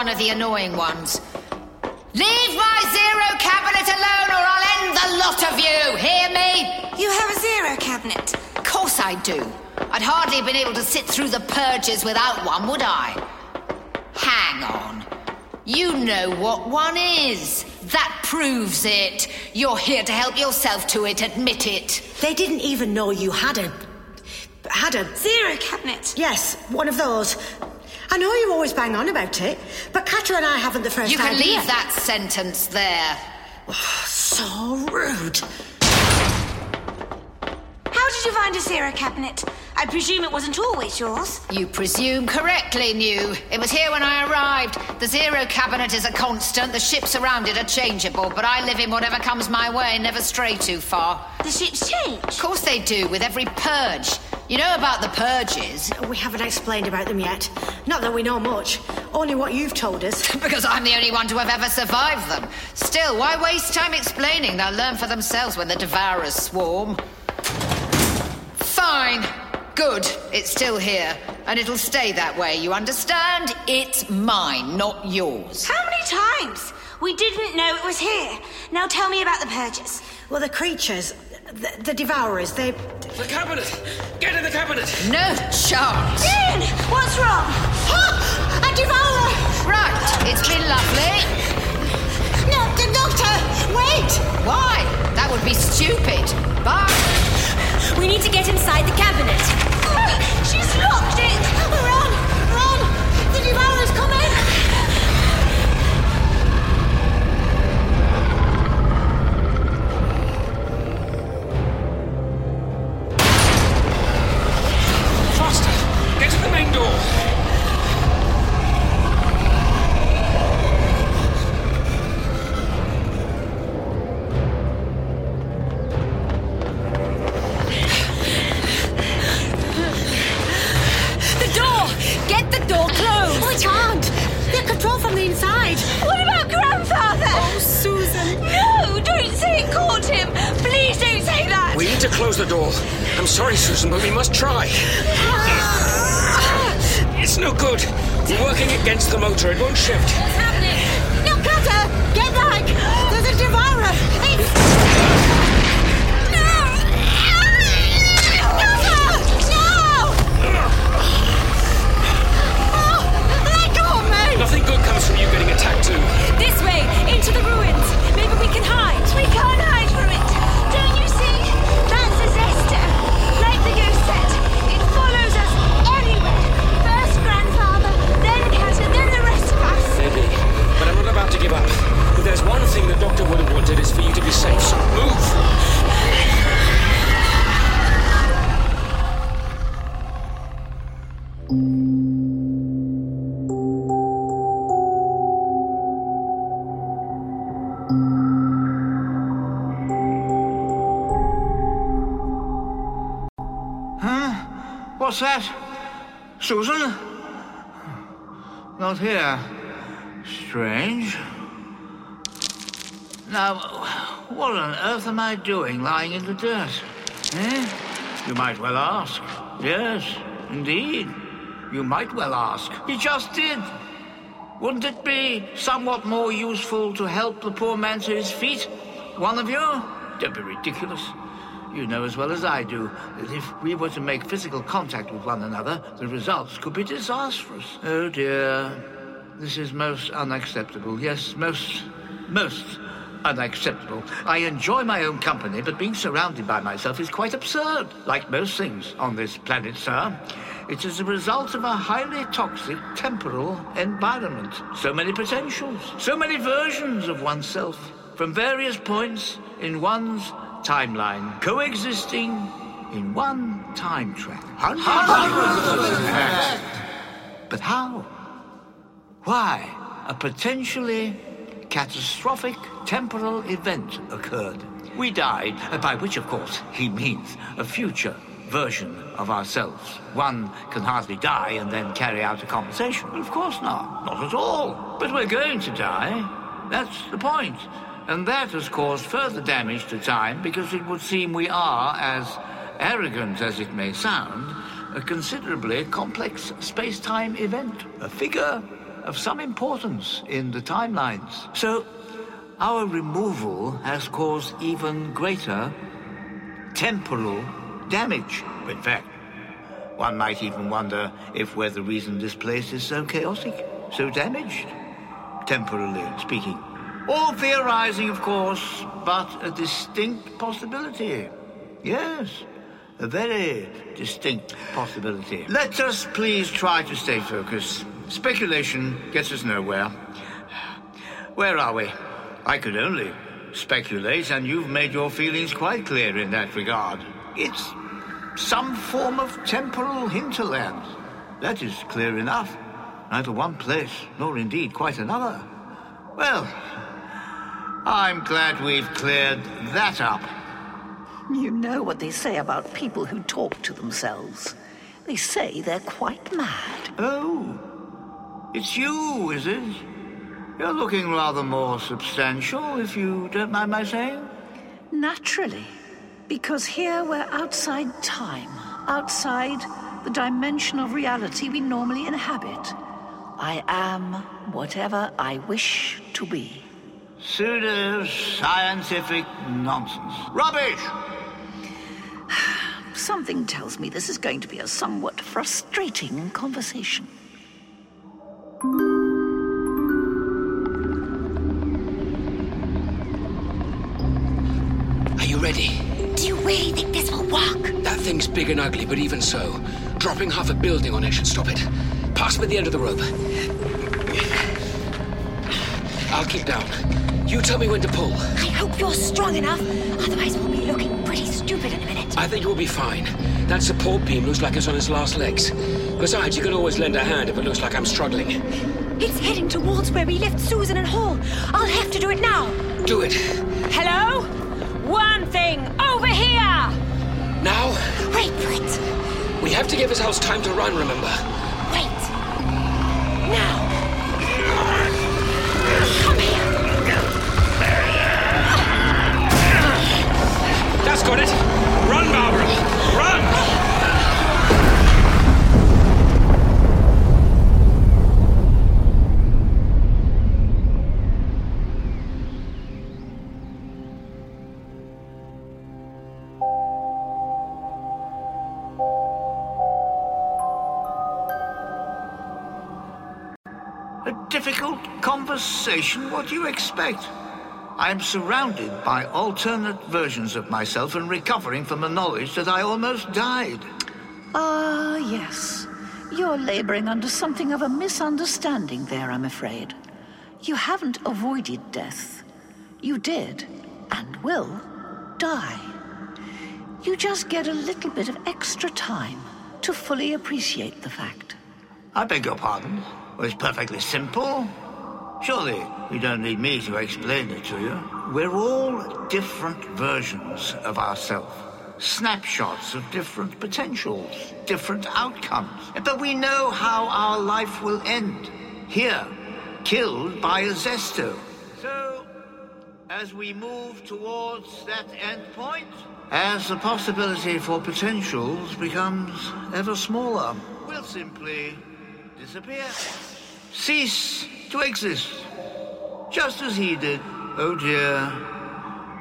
One of the annoying ones. Leave my zero cabinet alone or I'll end the lot of you, hear me? You have a zero cabinet. Of course I do. I'd hardly have been able to sit through the purges without one, would I? Hang on. You know what one is. That proves it. You're here to help yourself to it, admit it. They didn't even know you had a. had a. Zero cabinet. Yes, one of those. I know you always bang on about it, and I haven't the first You can idea. leave that sentence there. *sighs* So rude. How did you find a zero cabinet? I presume it wasn't always yours. You presume correctly, New. It was here when I arrived. The zero cabinet is a constant. The ships around it are changeable, but I live in whatever comes my way and never stray too far. The ships change. Of course they do, with every purge. You know about the purges? We haven't explained about them yet. Not that we know much. Only what you've told us. *laughs* Because I'm the only one to have ever survived them. Still, why waste time explaining? They'll learn for themselves when the devourers swarm. Fine. Good. It's still here. And it'll stay that way, you understand? It's mine, not yours. How many times? We didn't know it was here. Now tell me about the purges. Well, the creatures, the, the devourers, they. The cabinet! Get in the cabinet! No chance. Ian, what's wrong? Oh, a devourer! Right. It's been lovely. No, the doctor! Wait! Why? That would be stupid. But We need to get inside the cabinet. Ah, she's locked it. We oh, can't! Get control from the inside! What about Grandfather? Oh, Susan. No! Don't say it caught him! Please don't say that! We need to close the door. I'm sorry, Susan, but we must try. It's no good. We're working against the motor. It won't shift. What's happening? No, Cutter! Get back! There's a devourer! It's... No! No! Oh, let go of me! Nothing good comes from you getting attacked too. This way, into the ruins. Maybe we can hide. We can't hide from give up. If there's one thing the doctor would have wanted is for you to be safe, so move! Huh? What's that? Susan? Not here. Strange. Now, what on earth am I doing lying in the dirt? Eh? You might well ask. Yes, indeed. You might well ask. You just did. Wouldn't it be somewhat more useful to help the poor man to his feet? One of you? Don't be ridiculous. You know as well as I do that if we were to make physical contact with one another, the results could be disastrous. Oh dear. This is most unacceptable. Yes, most, most unacceptable. I enjoy my own company, but being surrounded by myself is quite absurd. Like most things on this planet, sir. It is a result of a highly toxic temporal environment. So many potentials, so many versions of oneself from various points in one's timeline, coexisting in one time track. Hundreds of them. But how? Why? A potentially catastrophic temporal event occurred. We died, uh, by which, of course, he means a future version of ourselves. One can hardly die and then carry out a compensation. Of course not. Not at all. But we're going to die. That's the point. And that has caused further damage to time because it would seem we are, as arrogant as it may sound, a considerably complex space time event, a figure of some importance in the timelines. So, our removal has caused even greater temporal damage. In fact, one might even wonder if we're the reason this place is so chaotic, so damaged, temporally speaking. All theorizing, of course, but a distinct possibility. Yes, a very distinct possibility. Let us please try to stay focused. Speculation gets us nowhere. Where are we? I could only speculate, and you've made your feelings quite clear in that regard. It's some form of temporal hinterland. That is clear enough. Neither one place, nor indeed quite another. Well, I'm glad we've cleared that up. You know what they say about people who talk to themselves. They say they're quite mad. Oh, it's you, is it? You're looking rather more substantial, if you don't mind my saying. Naturally. Because here we're outside time, outside the dimension of reality we normally inhabit. I am whatever I wish to be. Pseudo-scientific nonsense. Rubbish! *sighs* Something tells me this is going to be a somewhat frustrating conversation. Ready? Do you really think this will work? That thing's big and ugly, but even so, dropping half a building on it should stop it. Pass me the end of the rope. I'll keep down. You tell me when to pull. I hope you're strong enough. Otherwise, we'll be looking pretty stupid in a minute. I think you'll be fine. That support beam looks like it's on its last legs. Besides, you can always lend a hand if it looks like I'm struggling. It's heading towards where we left Susan and Hall. I'll have to do it now. Do it. Hello? One thing, over here! Now? Wait for it. We have to give his house time to run, remember? Wait. Now. Come here. That's got it. Difficult conversation? What do you expect? I am surrounded by alternate versions of myself and recovering from the knowledge that I almost died. Ah, yes. You're laboring under something of a misunderstanding there, I'm afraid. You haven't avoided death. You did, and will, die. You just get a little bit of extra time to fully appreciate the fact. I beg your pardon. It's perfectly simple. Surely you don't need me to explain it to you. We're all different versions of ourselves. Snapshots of different potentials, different outcomes. But we know how our life will end. Here, killed by a Zesto. So, as we move towards that end point, as the possibility for potentials becomes ever smaller, we'll simply disappear. Cease to exist. Just as he did. Oh dear.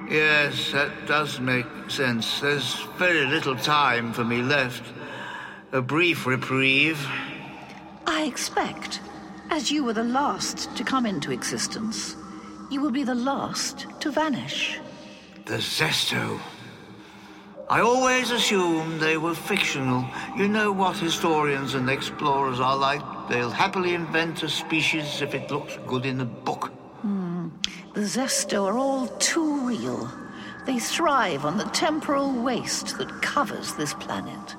Yes, that does make sense. There's very little time for me left. A brief reprieve. I expect, as you were the last to come into existence, you will be the last to vanish. The Zesto. I always assumed they were fictional. You know what historians and explorers are like. They'll happily invent a species if it looks good in a book. Hmm. The Zesto are all too real. They thrive on the temporal waste that covers this planet.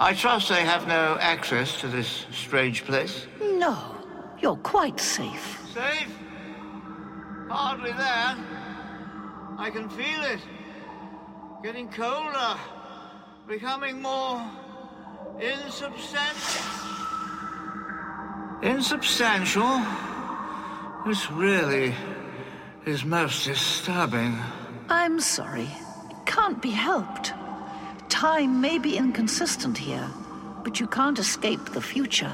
I trust they have no access to this strange place. No, you're quite safe. Safe? Hardly there. I can feel it. Getting colder. Becoming more insubstantial. Insubstantial? This really is most disturbing. I'm sorry. It can't be helped. Time may be inconsistent here, but you can't escape the future.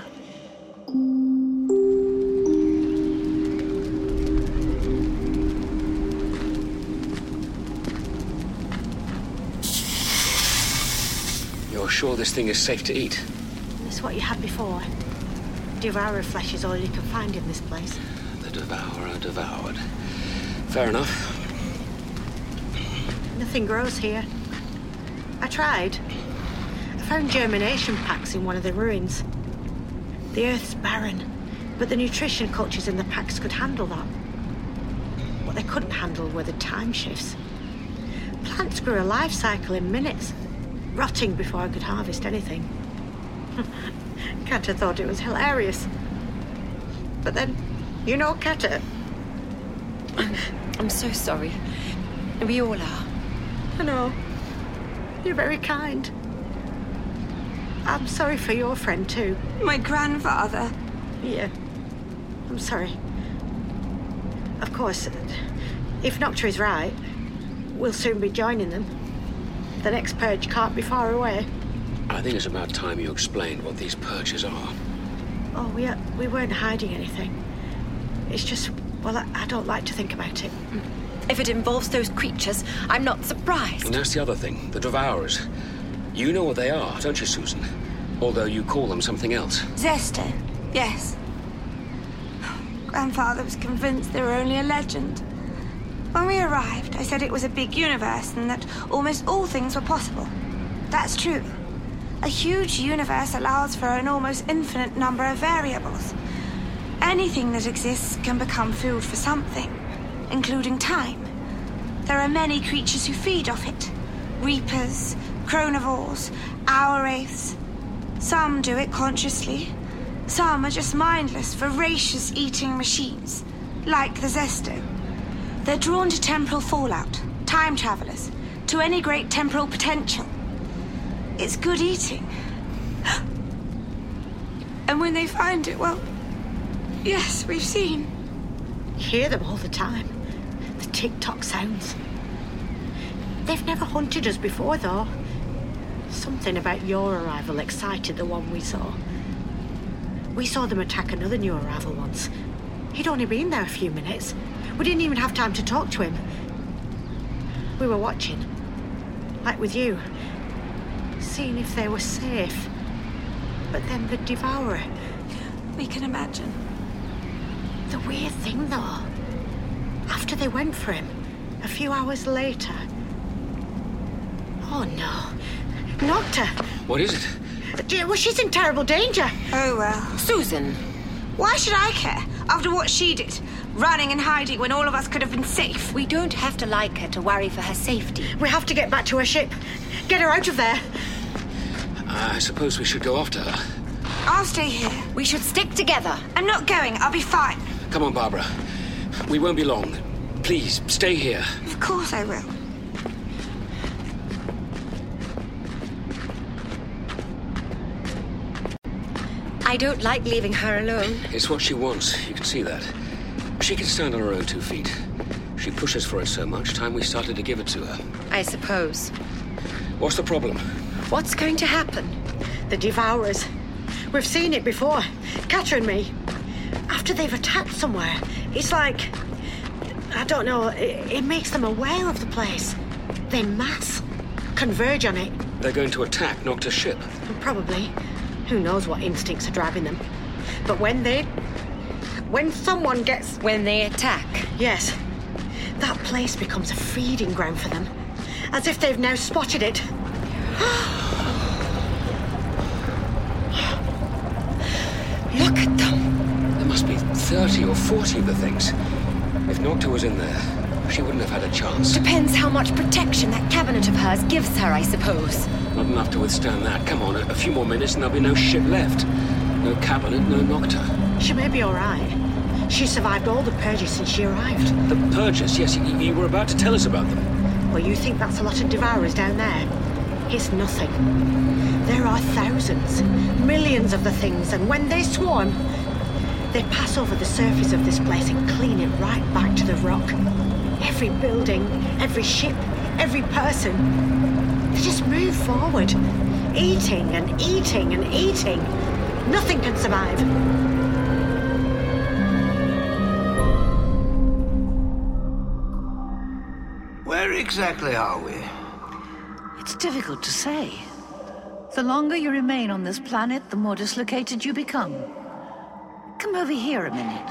You're sure this thing is safe to eat? It's what you had before. Devourer flesh is all you can find in this place. The devourer devoured. Fair enough. Nothing grows here. I tried. I found germination packs in one of the ruins. The earth's barren, but the nutrition cultures in the packs could handle that. What they couldn't handle were the time shifts. Plants grew a life cycle in minutes, rotting before I could harvest anything. *laughs* Kata thought it was hilarious. But then, you know Kata. I'm so sorry. We all are. I know. You're very kind. I'm sorry for your friend, too. My grandfather. Yeah. I'm sorry. Of course, if Nocta is right, we'll soon be joining them. The next purge can't be far away. I think it's about time you explained what these purges are. Oh, we, uh, we weren't hiding anything. It's just, well, I, I don't like to think about it. If it involves those creatures, I'm not surprised. And that's the other thing the Devourers. You know what they are, don't you, Susan? Although you call them something else. Zesto, yes. Grandfather was convinced they were only a legend. When we arrived, I said it was a big universe and that almost all things were possible. That's true. A huge universe allows for an almost infinite number of variables. Anything that exists can become food for something, including time. There are many creatures who feed off it reapers, chronovores, hour wraiths. Some do it consciously, some are just mindless, voracious eating machines, like the Zesto. They're drawn to temporal fallout, time travelers, to any great temporal potential. It's good eating. *gasps* And when they find it, well, yes, we've seen. Hear them all the time. The tick tock sounds. They've never hunted us before, though. Something about your arrival excited the one we saw. We saw them attack another new arrival once. He'd only been there a few minutes. We didn't even have time to talk to him. We were watching, like with you, seeing if they were safe. But then the Devourer. We can imagine. The weird thing, though, after they went for him, a few hours later. Oh no. Nocta! What is it? Well, she's in terrible danger. Oh well. Susan! Why should I care after what she did? Running and hiding when all of us could have been safe. We don't have to like her to worry for her safety. We have to get back to her ship. Get her out of there. I suppose we should go after her. I'll stay here. We should stick together. I'm not going. I'll be fine. Come on, Barbara. We won't be long. Please, stay here. Of course I will. I don't like leaving her alone. It's what she wants. You can see that. She can stand on her own two feet. She pushes for it so much, time we started to give it to her. I suppose. What's the problem? What's going to happen? The Devourers. We've seen it before. Kata and me. After they've attacked somewhere, it's like. I don't know, it, it makes them aware of the place. They mass, converge on it. They're going to attack Nocta's ship. Probably. Who knows what instincts are driving them. But when they. When someone gets. When they attack? Yes. That place becomes a feeding ground for them. As if they've now spotted it. Look at them. There must be 30 or 40 of the things. If Nocta was in there, she wouldn't have had a chance. Depends how much protection that cabinet of hers gives her, I suppose. Not enough to withstand that. Come on, a, a few more minutes and there'll be no ship left. No cabinet, no Nocta. She may be all right. She survived all the purges since she arrived. The purges, yes, you, you were about to tell us about them. Well, you think that's a lot of devourers down there? It's nothing. There are thousands, millions of the things, and when they swarm, they pass over the surface of this place and clean it right back to the rock. Every building, every ship, every person. They just move forward, eating and eating and eating. Nothing can survive. Where exactly are we? It's difficult to say. The longer you remain on this planet, the more dislocated you become. Come over here a minute.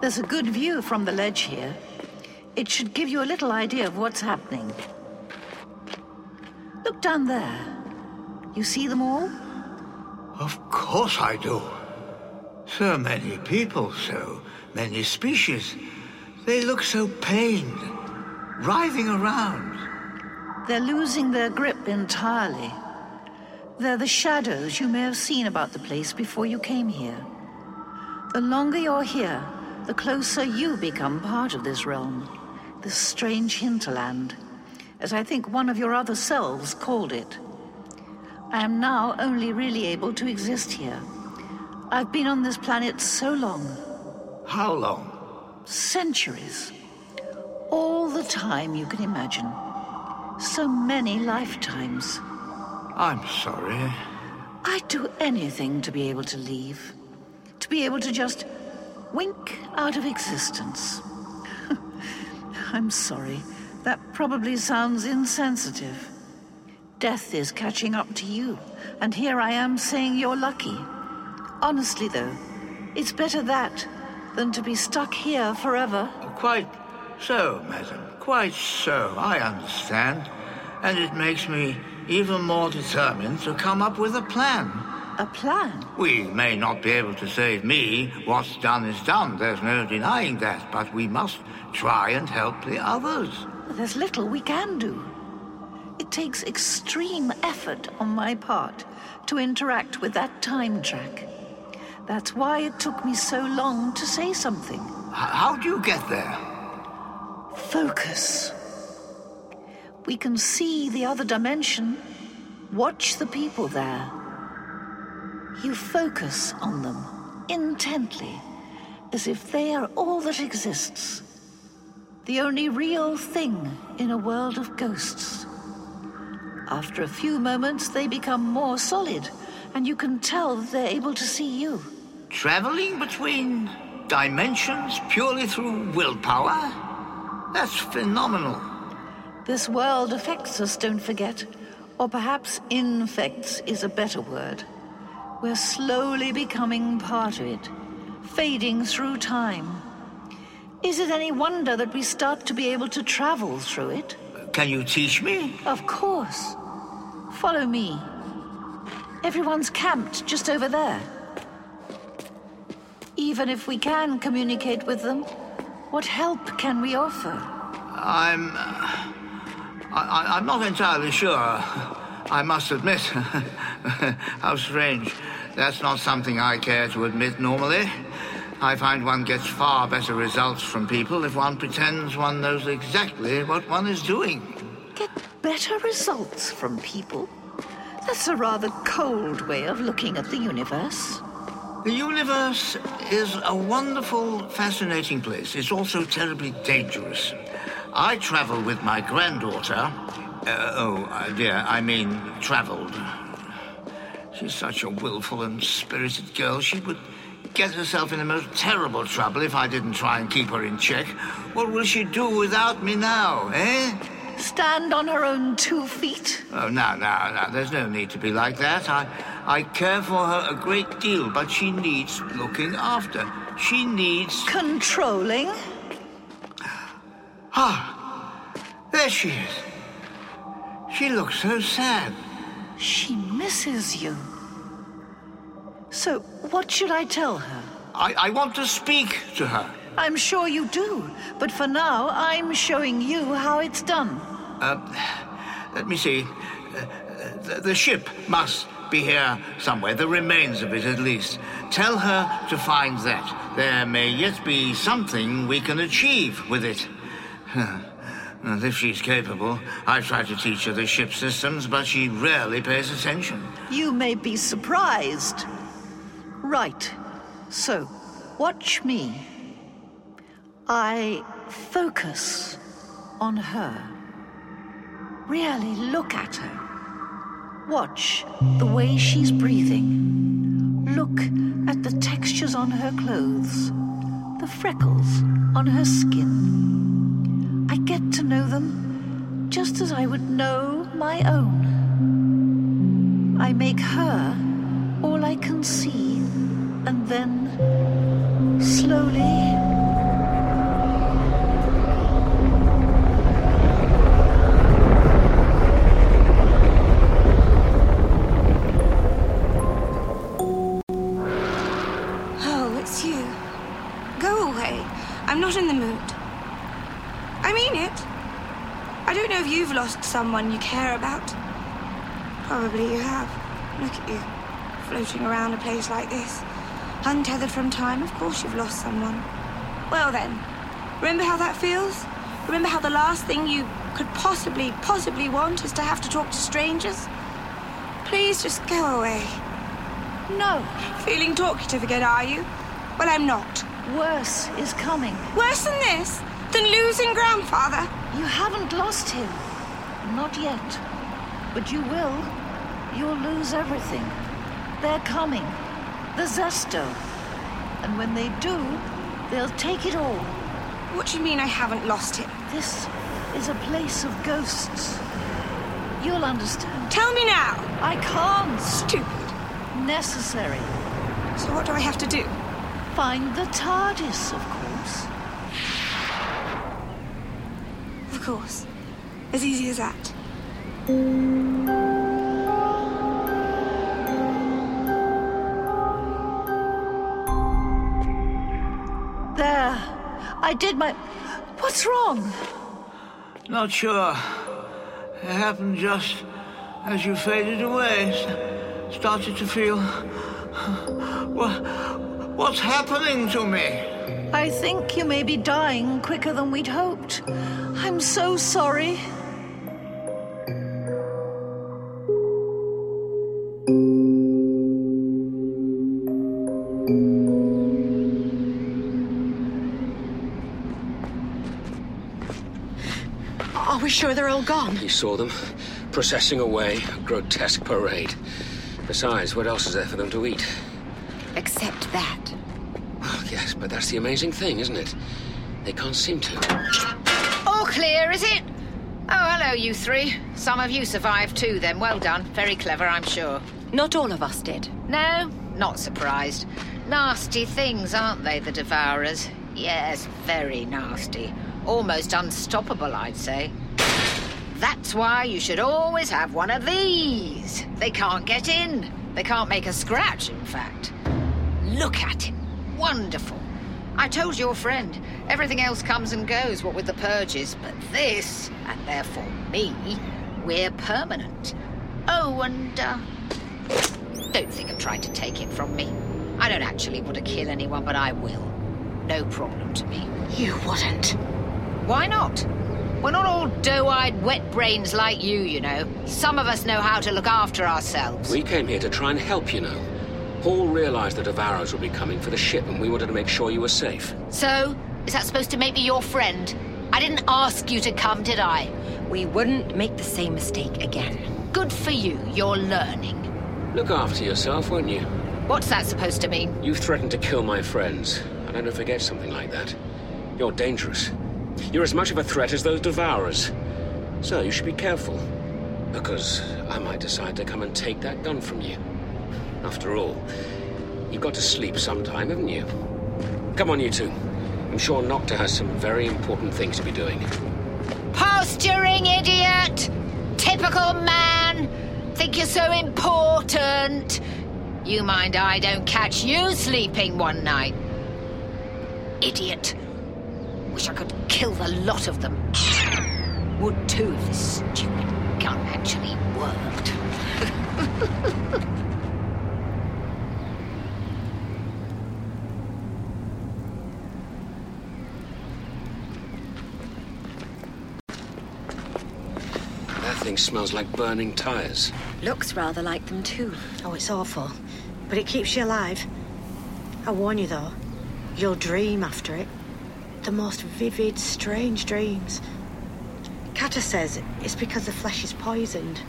There's a good view from the ledge here. It should give you a little idea of what's happening. Look down there. You see them all? Of course I do. So many people, so many species. They look so pained, writhing around. They're losing their grip entirely. They're the shadows you may have seen about the place before you came here. The longer you're here, the closer you become part of this realm, this strange hinterland, as I think one of your other selves called it. I am now only really able to exist here. I've been on this planet so long. How long? Centuries. All the time you can imagine. So many lifetimes. I'm sorry. I'd do anything to be able to leave. To be able to just wink out of existence. *laughs* I'm sorry. That probably sounds insensitive. Death is catching up to you, and here I am saying you're lucky. Honestly, though, it's better that than to be stuck here forever. Quite so, madam. Quite so. I understand. And it makes me even more determined to come up with a plan. A plan? We may not be able to save me. What's done is done. There's no denying that. But we must try and help the others. There's little we can do. It takes extreme effort on my part to interact with that time track. That's why it took me so long to say something. H- how do you get there? Focus. We can see the other dimension. Watch the people there. You focus on them intently, as if they are all that exists. The only real thing in a world of ghosts. After a few moments, they become more solid, and you can tell that they're able to see you. Traveling between dimensions purely through willpower? That's phenomenal. This world affects us, don't forget. Or perhaps infects is a better word. We're slowly becoming part of it, fading through time. Is it any wonder that we start to be able to travel through it? Can you teach me? Of course. Follow me. Everyone's camped just over there. Even if we can communicate with them, what help can we offer? I'm. Uh, I, am not entirely sure. I must admit. *laughs* How strange. That's not something I care to admit normally. I find one gets far better results from people if one pretends one knows exactly what one is doing. Get better results from people? That's a rather cold way of looking at the universe. The universe is a wonderful, fascinating place. It's also terribly dangerous. I travel with my granddaughter. Uh, oh, uh, dear, I mean, traveled. She's such a willful and spirited girl. She would get herself in the most terrible trouble if I didn't try and keep her in check. What will she do without me now, eh? Stand on her own two feet? Oh, no, no, no. There's no need to be like that. I, I care for her a great deal, but she needs looking after. She needs. Controlling? Ah, there she is. She looks so sad. She misses you. So, what should I tell her? I, I want to speak to her. I'm sure you do, but for now, I'm showing you how it's done. Uh, let me see. Uh, the, the ship must be here somewhere, the remains of it at least. Tell her to find that. there may yet be something we can achieve with it. And uh, if she's capable, I've tried to teach her the ship systems, but she rarely pays attention. You may be surprised. Right. So, watch me. I focus on her. Really look at her. Watch the way she's breathing. Look at the textures on her clothes, the freckles on her skin. I get to know them just as I would know my own. I make her all I can see, and then slowly. Oh, it's you. Go away. I'm not in the mood. I mean it. I don't know if you've lost someone you care about. Probably you have. Look at you, floating around a place like this. Untethered from time, of course you've lost someone. Well then, remember how that feels? Remember how the last thing you could possibly, possibly want is to have to talk to strangers? Please just go away. No. Feeling talkative again, are you? Well, I'm not. Worse is coming. Worse than this? Than losing grandfather? You haven't lost him. Not yet. But you will. You'll lose everything. They're coming. The Zesto. And when they do, they'll take it all. What do you mean I haven't lost him? This is a place of ghosts. You'll understand. Tell me now. I can't. Stupid. Necessary. So what do I have to do? Find the TARDIS, of course. Of course. As easy as that. There. I did my. What's wrong? Not sure. It happened just as you faded away. S- Started to feel. *sighs* What, what's happening to me? I think you may be dying quicker than we'd hoped. I'm so sorry. Are we sure they're all gone? He saw them, processing away, a grotesque parade. Besides, what else is there for them to eat? Except that. Yes, but that's the amazing thing, isn't it? They can't seem to. All clear, is it? Oh, hello, you three. Some of you survived too, then. Well done. Very clever, I'm sure. Not all of us did. No, not surprised. Nasty things, aren't they, the Devourers? Yes, very nasty. Almost unstoppable, I'd say. That's why you should always have one of these. They can't get in. They can't make a scratch, in fact. Look at him. Wonderful. I told your friend, everything else comes and goes, what with the purges, but this, and therefore me, we're permanent. Oh, and, uh, don't think of trying to take it from me. I don't actually want to kill anyone, but I will. No problem to me. You wouldn't. Why not? We're not all doe-eyed wet brains like you, you know. Some of us know how to look after ourselves. We came here to try and help, you know. Paul realized the Devourers would be coming for the ship, and we wanted to make sure you were safe. So, is that supposed to make me your friend? I didn't ask you to come, did I? We wouldn't make the same mistake again. Good for you. You're learning. Look after yourself, won't you? What's that supposed to mean? You threatened to kill my friends. I don't forget something like that. You're dangerous. You're as much of a threat as those Devourers. So you should be careful. Because I might decide to come and take that gun from you. After all, you've got to sleep sometime, haven't you? Come on, you two. I'm sure Nocta has some very important things to be doing. Posturing idiot! Typical man! Think you're so important! You mind I don't catch you sleeping one night? Idiot. Wish I could kill the lot of them. Would too if this stupid gun actually worked. *laughs* smells like burning tires. Looks rather like them too. Oh, it's awful. But it keeps you alive. I warn you, though, you'll dream after it. The most vivid, strange dreams. Kata says it's because the flesh is poisoned.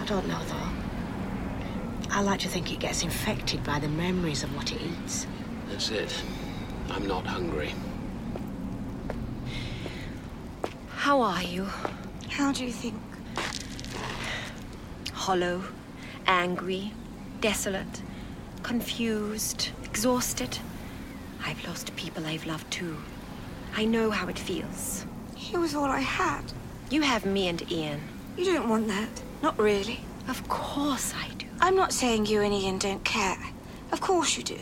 I don't know, though. I like to think it gets infected by the memories of what it eats. That's it. I'm not hungry. How are you? How do you think? Hollow, angry, desolate, confused, exhausted. I've lost people I've loved too. I know how it feels. He was all I had. You have me and Ian. You don't want that. Not really. Of course I do. I'm not saying you and Ian don't care. Of course you do.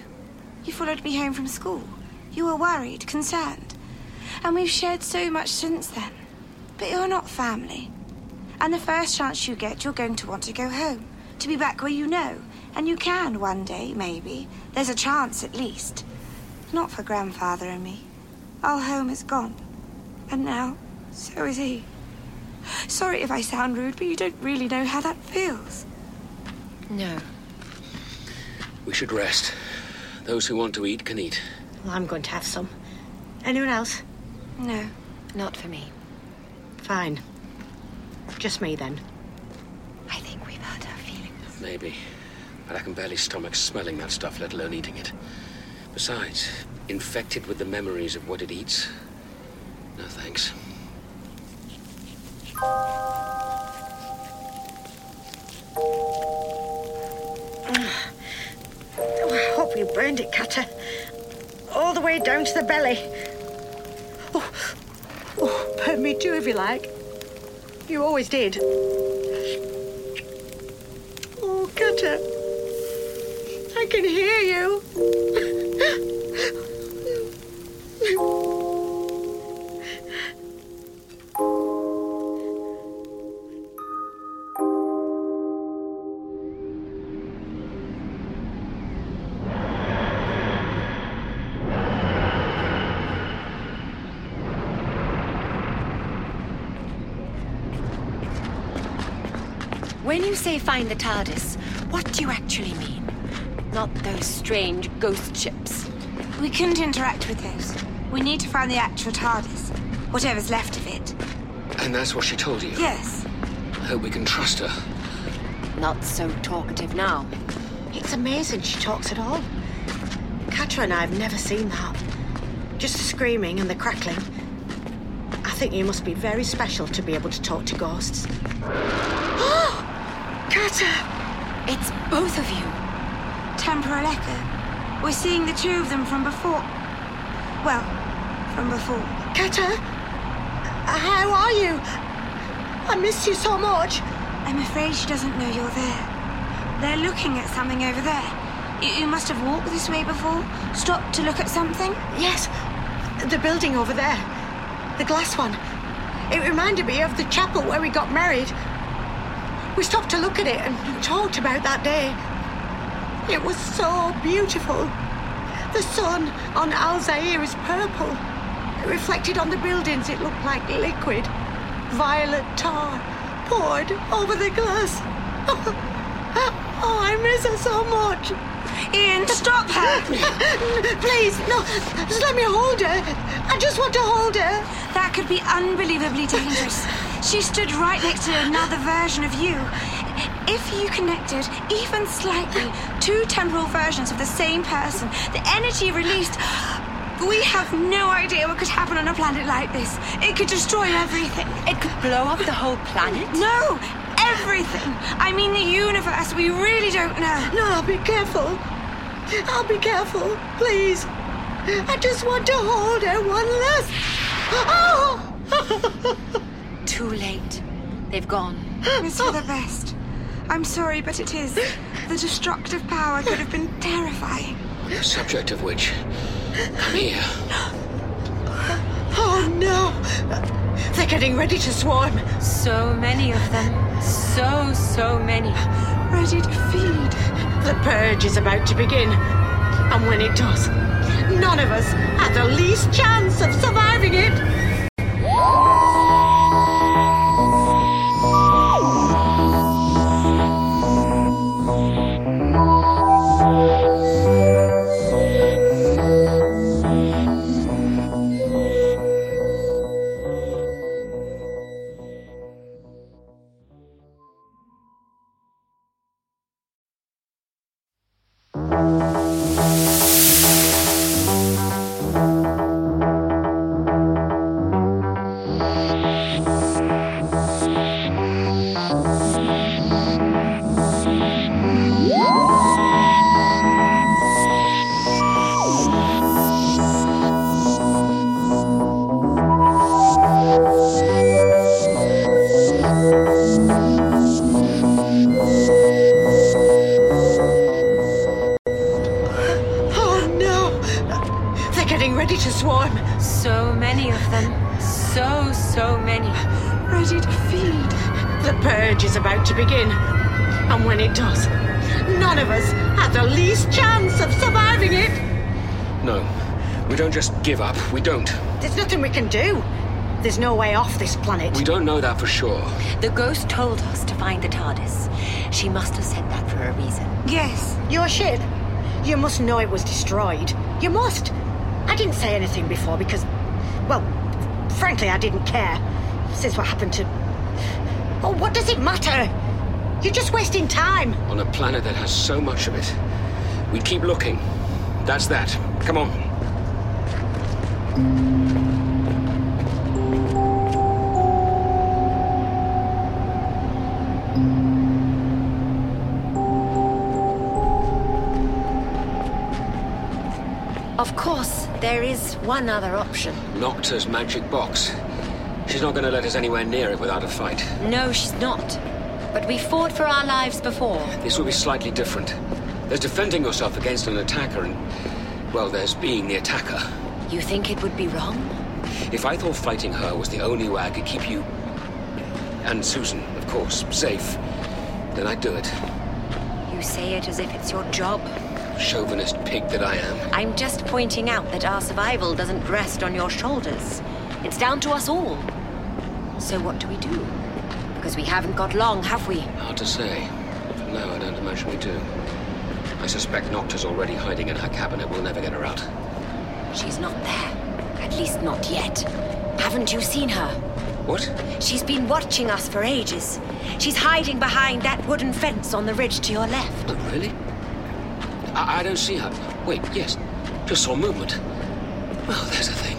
You followed me home from school. You were worried, concerned. And we've shared so much since then. But you're not family. And the first chance you get, you're going to want to go home. To be back where you know. And you can one day, maybe. There's a chance at least. Not for grandfather and me. Our home is gone. And now, so is he. Sorry if I sound rude, but you don't really know how that feels. No. We should rest. Those who want to eat can eat. Well, I'm going to have some. Anyone else? No. Not for me. Fine. Just me then. I think we've hurt our feelings. Maybe. But I can barely stomach smelling that stuff, let alone eating it. Besides, infected with the memories of what it eats. No thanks. Oh, I hope you burned it, Kata. All the way down to the belly. Oh, oh, burn me too if you like. You always did. Oh, Kata. I can hear you. Say find the TARDIS, what do you actually mean? Not those strange ghost ships. We couldn't interact with those. We need to find the actual TARDIS. Whatever's left of it. And that's what she told you? Yes. I hope we can trust her. Not so talkative now. It's amazing she talks at all. Kata and I have never seen that. Just the screaming and the crackling. I think you must be very special to be able to talk to ghosts. *gasps* Oh, Kata! It's both of you. Temporal echo. We're seeing the two of them from before. Well, from before. Kata! Uh, how are you? I miss you so much. I'm afraid she doesn't know you're there. They're looking at something over there. You, you must have walked this way before? Stopped to look at something? Yes, the building over there. The glass one. It reminded me of the chapel where we got married. We stopped to look at it and talked about that day. It was so beautiful. The sun on Alzair is purple. It reflected on the buildings, it looked like liquid. Violet tar poured over the glass. *laughs* Oh, I miss her so much. Ian, stop her! *laughs* Please, no, just let me hold her. I just want to hold her. That could be unbelievably dangerous. She stood right next to another version of you. If you connected, even slightly, two temporal versions of the same person, the energy released. We have no idea what could happen on a planet like this. It could destroy everything. It could blow up the whole planet? No! Everything! I mean, the universe. We really don't know. No, I'll be careful. I'll be careful, please. I just want to hold her one last. *laughs* Oh! *laughs* Too late. They've gone. *gasps* It's for the best. I'm sorry, but it is. The destructive power could have been terrifying. The subject of which. Come here. *gasps* Oh no! They're getting ready to swarm. So many of them. So, so many. Ready to feed. The purge is about to begin. And when it does, none of us have the least chance of surviving it. For sure. The ghost told us to find the TARDIS. She must have said that for a reason. Yes, your ship. You must know it was destroyed. You must. I didn't say anything before because, well, frankly, I didn't care. Since what happened to. Oh, what does it matter? You're just wasting time. On a planet that has so much of it. We keep looking. That's that. Come on. Of course, there is one other option. Nocta's magic box. She's not going to let us anywhere near it without a fight. No, she's not. But we fought for our lives before. This will be slightly different. There's defending yourself against an attacker, and, well, there's being the attacker. You think it would be wrong? If I thought fighting her was the only way I could keep you, and Susan, of course, safe, then I'd do it. You say it as if it's your job. Chauvinist pig that I am. I'm just pointing out that our survival doesn't rest on your shoulders. It's down to us all. So what do we do? Because we haven't got long, have we? Hard to say. No, I don't imagine we do. I suspect Nocta's already hiding in her cabinet. We'll never get her out. She's not there. At least not yet. Haven't you seen her? What? She's been watching us for ages. She's hiding behind that wooden fence on the ridge to your left. Oh, really? I, I don't see her. Wait, yes. Just saw movement. Well, there's a thing.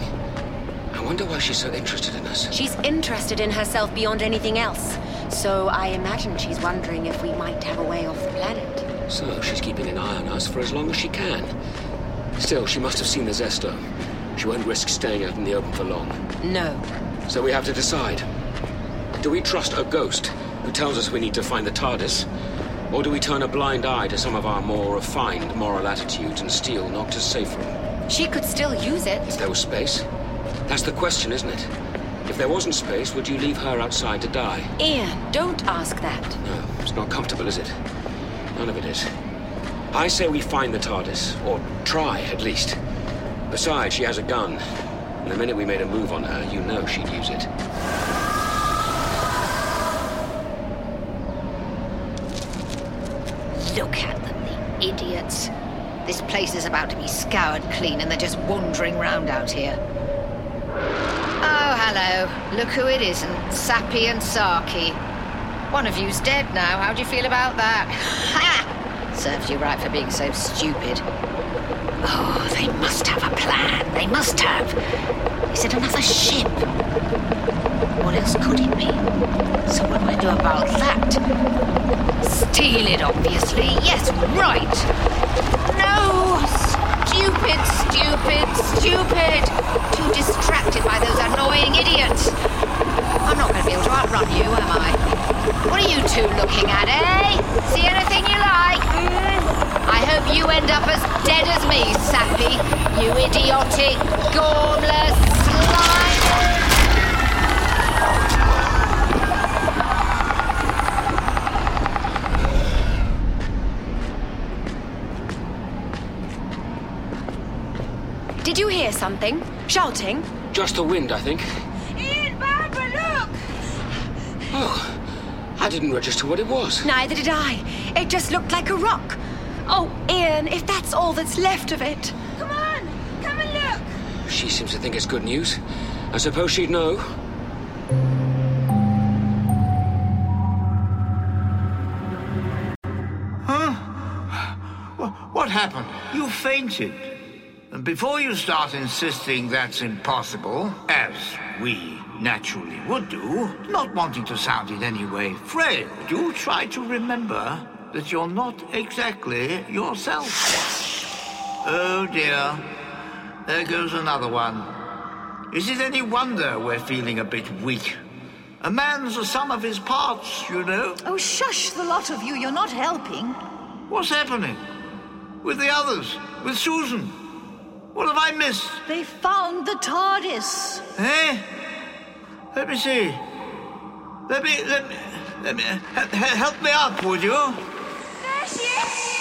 I wonder why she's so interested in us. She's interested in herself beyond anything else. So I imagine she's wondering if we might have a way off the planet. So she's keeping an eye on us for as long as she can. Still, she must have seen the Zesto. She won't risk staying out in the open for long. No. So we have to decide. Do we trust a ghost who tells us we need to find the TARDIS? Or do we turn a blind eye to some of our more refined moral attitudes and steal Nocta's safe room? She could still use it. If there was space? That's the question, isn't it? If there wasn't space, would you leave her outside to die? Ian, don't ask that. No, it's not comfortable, is it? None of it is. I say we find the TARDIS, or try at least. Besides, she has a gun. And the minute we made a move on her, you know she'd use it. Place is about to be scoured clean and they're just wandering round out here. Oh, hello. Look who it isn't. Sappy and Saki. One of you's dead now. How do you feel about that? *laughs* Ha! Serves you right for being so stupid. Oh, they must have a plan. They must have. Is it another ship? What else could it be? So what do I do about that? Steal it, obviously. Yes, right. Stupid, stupid, stupid. Too distracted by those annoying idiots. I'm not going to be able to outrun you, am I? What are you two looking at, eh? See anything you like? I hope you end up as dead as me, Sappy. You idiotic, gormless slime. Something? Shouting? Just the wind, I think. Ian, Barbara, look! Oh, I didn't register what it was. Neither did I. It just looked like a rock. Oh, Ian, if that's all that's left of it. Come on, come and look! She seems to think it's good news. I suppose she'd know. Huh? What happened? You fainted. Before you start insisting that's impossible, as we naturally would do, not wanting to sound in any way frail, do try to remember that you're not exactly yourself. Oh dear. There goes another one. Is it any wonder we're feeling a bit weak? A man's the sum of his parts, you know. Oh, shush, the lot of you. You're not helping. What's happening? With the others? With Susan? What have I missed? They found the TARDIS. Eh? Let me see. Let me, let me, let me, he- help me up, would you? There she is!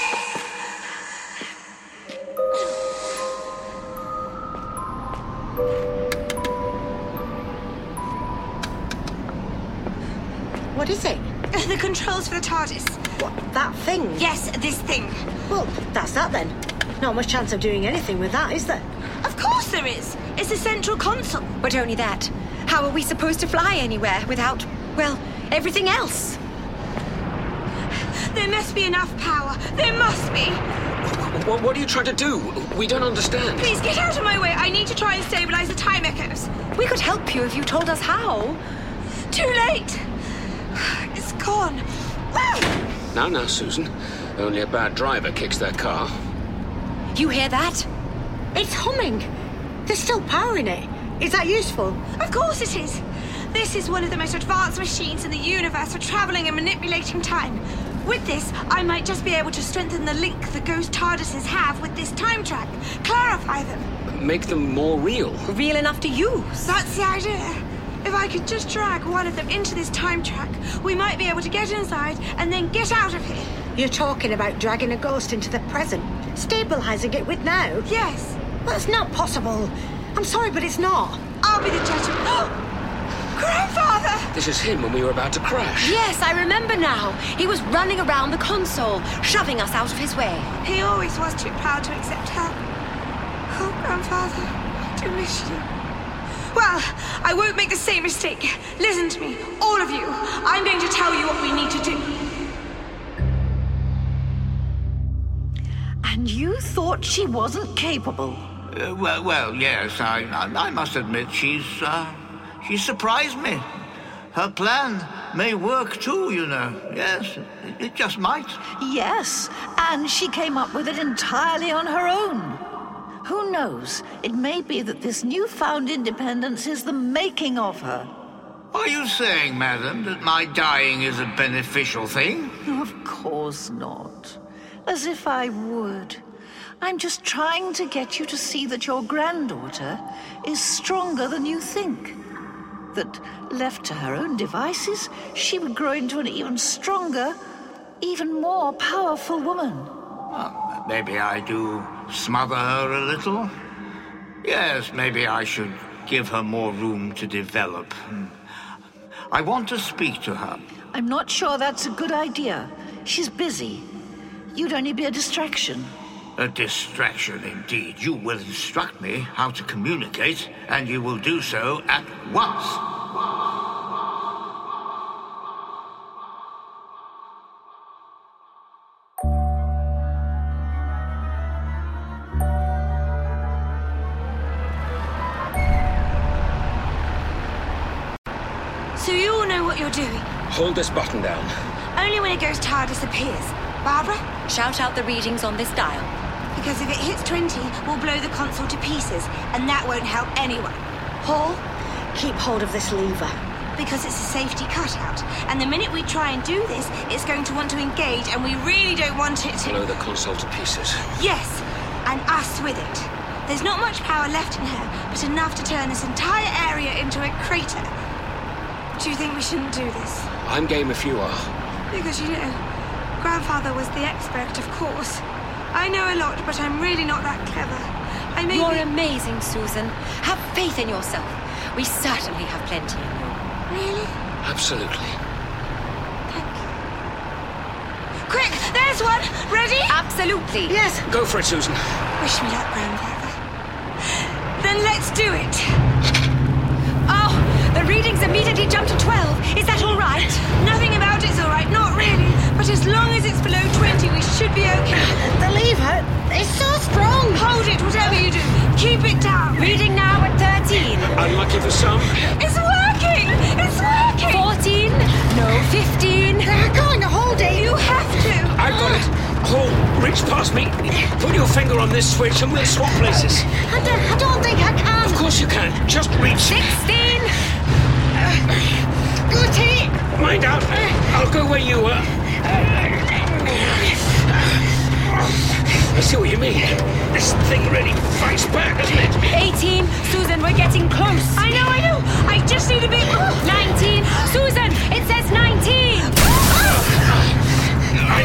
What is it? *laughs* The controls for the TARDIS. What, that thing? Yes, this thing. Well, that's that then. Not much chance of doing anything with that, is there? Of course there is. It's a central console. But only that. How are we supposed to fly anywhere without, well, everything else? There must be enough power. There must be. What, what are you trying to do? We don't understand. Please get out of my way. I need to try and stabilize the time echoes. We could help you if you told us how. Too late. It's gone. Now, now, Susan. Only a bad driver kicks their car. You hear that? It's humming. There's still power in it. Is that useful? Of course it is. This is one of the most advanced machines in the universe for traveling and manipulating time. With this, I might just be able to strengthen the link the ghost TARDISes have with this time track, clarify them. Make them more real. Real enough to use. That's the idea. If I could just drag one of them into this time track, we might be able to get inside and then get out of here. You're talking about dragging a ghost into the present, stabilizing it with now? Yes. That's not possible. I'm sorry, but it's not. I'll be the judge of. *gasps* Grandfather! This is him when we were about to crash. Yes, I remember now. He was running around the console, shoving us out of his way. He always was too proud to accept help. Oh, Grandfather, I do miss you. Well, I won't make the same mistake. Listen to me, all of you. I'm going to tell you what we need to do. And you thought she wasn't capable? Uh, well, well, yes. I, I, I must admit she's, uh, she surprised me. Her plan may work too, you know. Yes, it, it just might. Yes, and she came up with it entirely on her own. Who knows? It may be that this newfound independence is the making of her. Are you saying, madam, that my dying is a beneficial thing? Of course not. As if I would. I'm just trying to get you to see that your granddaughter is stronger than you think. That, left to her own devices, she would grow into an even stronger, even more powerful woman. Well, maybe I do smother her a little. Yes, maybe I should give her more room to develop. I want to speak to her. I'm not sure that's a good idea. She's busy. You'd only be a distraction. A distraction indeed. You will instruct me how to communicate, and you will do so at once. So you all know what you're doing. Hold this button down. Only when it goes TARDIS appears. Barbara? Shout out the readings on this dial. Because if it hits 20, we'll blow the console to pieces, and that won't help anyone. Paul? Keep hold of this lever. Because it's a safety cutout. And the minute we try and do this, it's going to want to engage, and we really don't want it to. Blow the console to pieces. Yes, and us with it. There's not much power left in her, but enough to turn this entire area into a crater. Do you think we shouldn't do this? I'm game if you are. Because you know, Grandfather was the expert, of course. I know a lot, but I'm really not that clever. I may You're be... amazing, Susan. Have faith in yourself. We certainly have plenty in you. Really? Absolutely. Thank you. Quick, there's one! Ready? Absolutely. Yes. Go for it, Susan. Wish me luck, Grandfather. Then let's do it. Oh, the readings immediately jumped to 12. Is that all right? Nothing about it's all right, not really. But as long as it's below 20, we should be okay. *sighs* The lever is so strong. Hold it, whatever you do. Keep it down. Reading now at 13. Unlucky for some. It's working. It's working. 14. No, 15. They're going to hold it. You have to. I got it. Hold, reach past me. Put your finger on this switch and we'll swap places. I don't, I don't think I can. Of course you can. Just reach. 16. Uh, Goody. Mind out. I'll go where you were. I see what you mean. This thing really fights back, doesn't it? 18. Susan, we're getting close. I know, I know. I just need a bit. 19. Susan, it says 19. I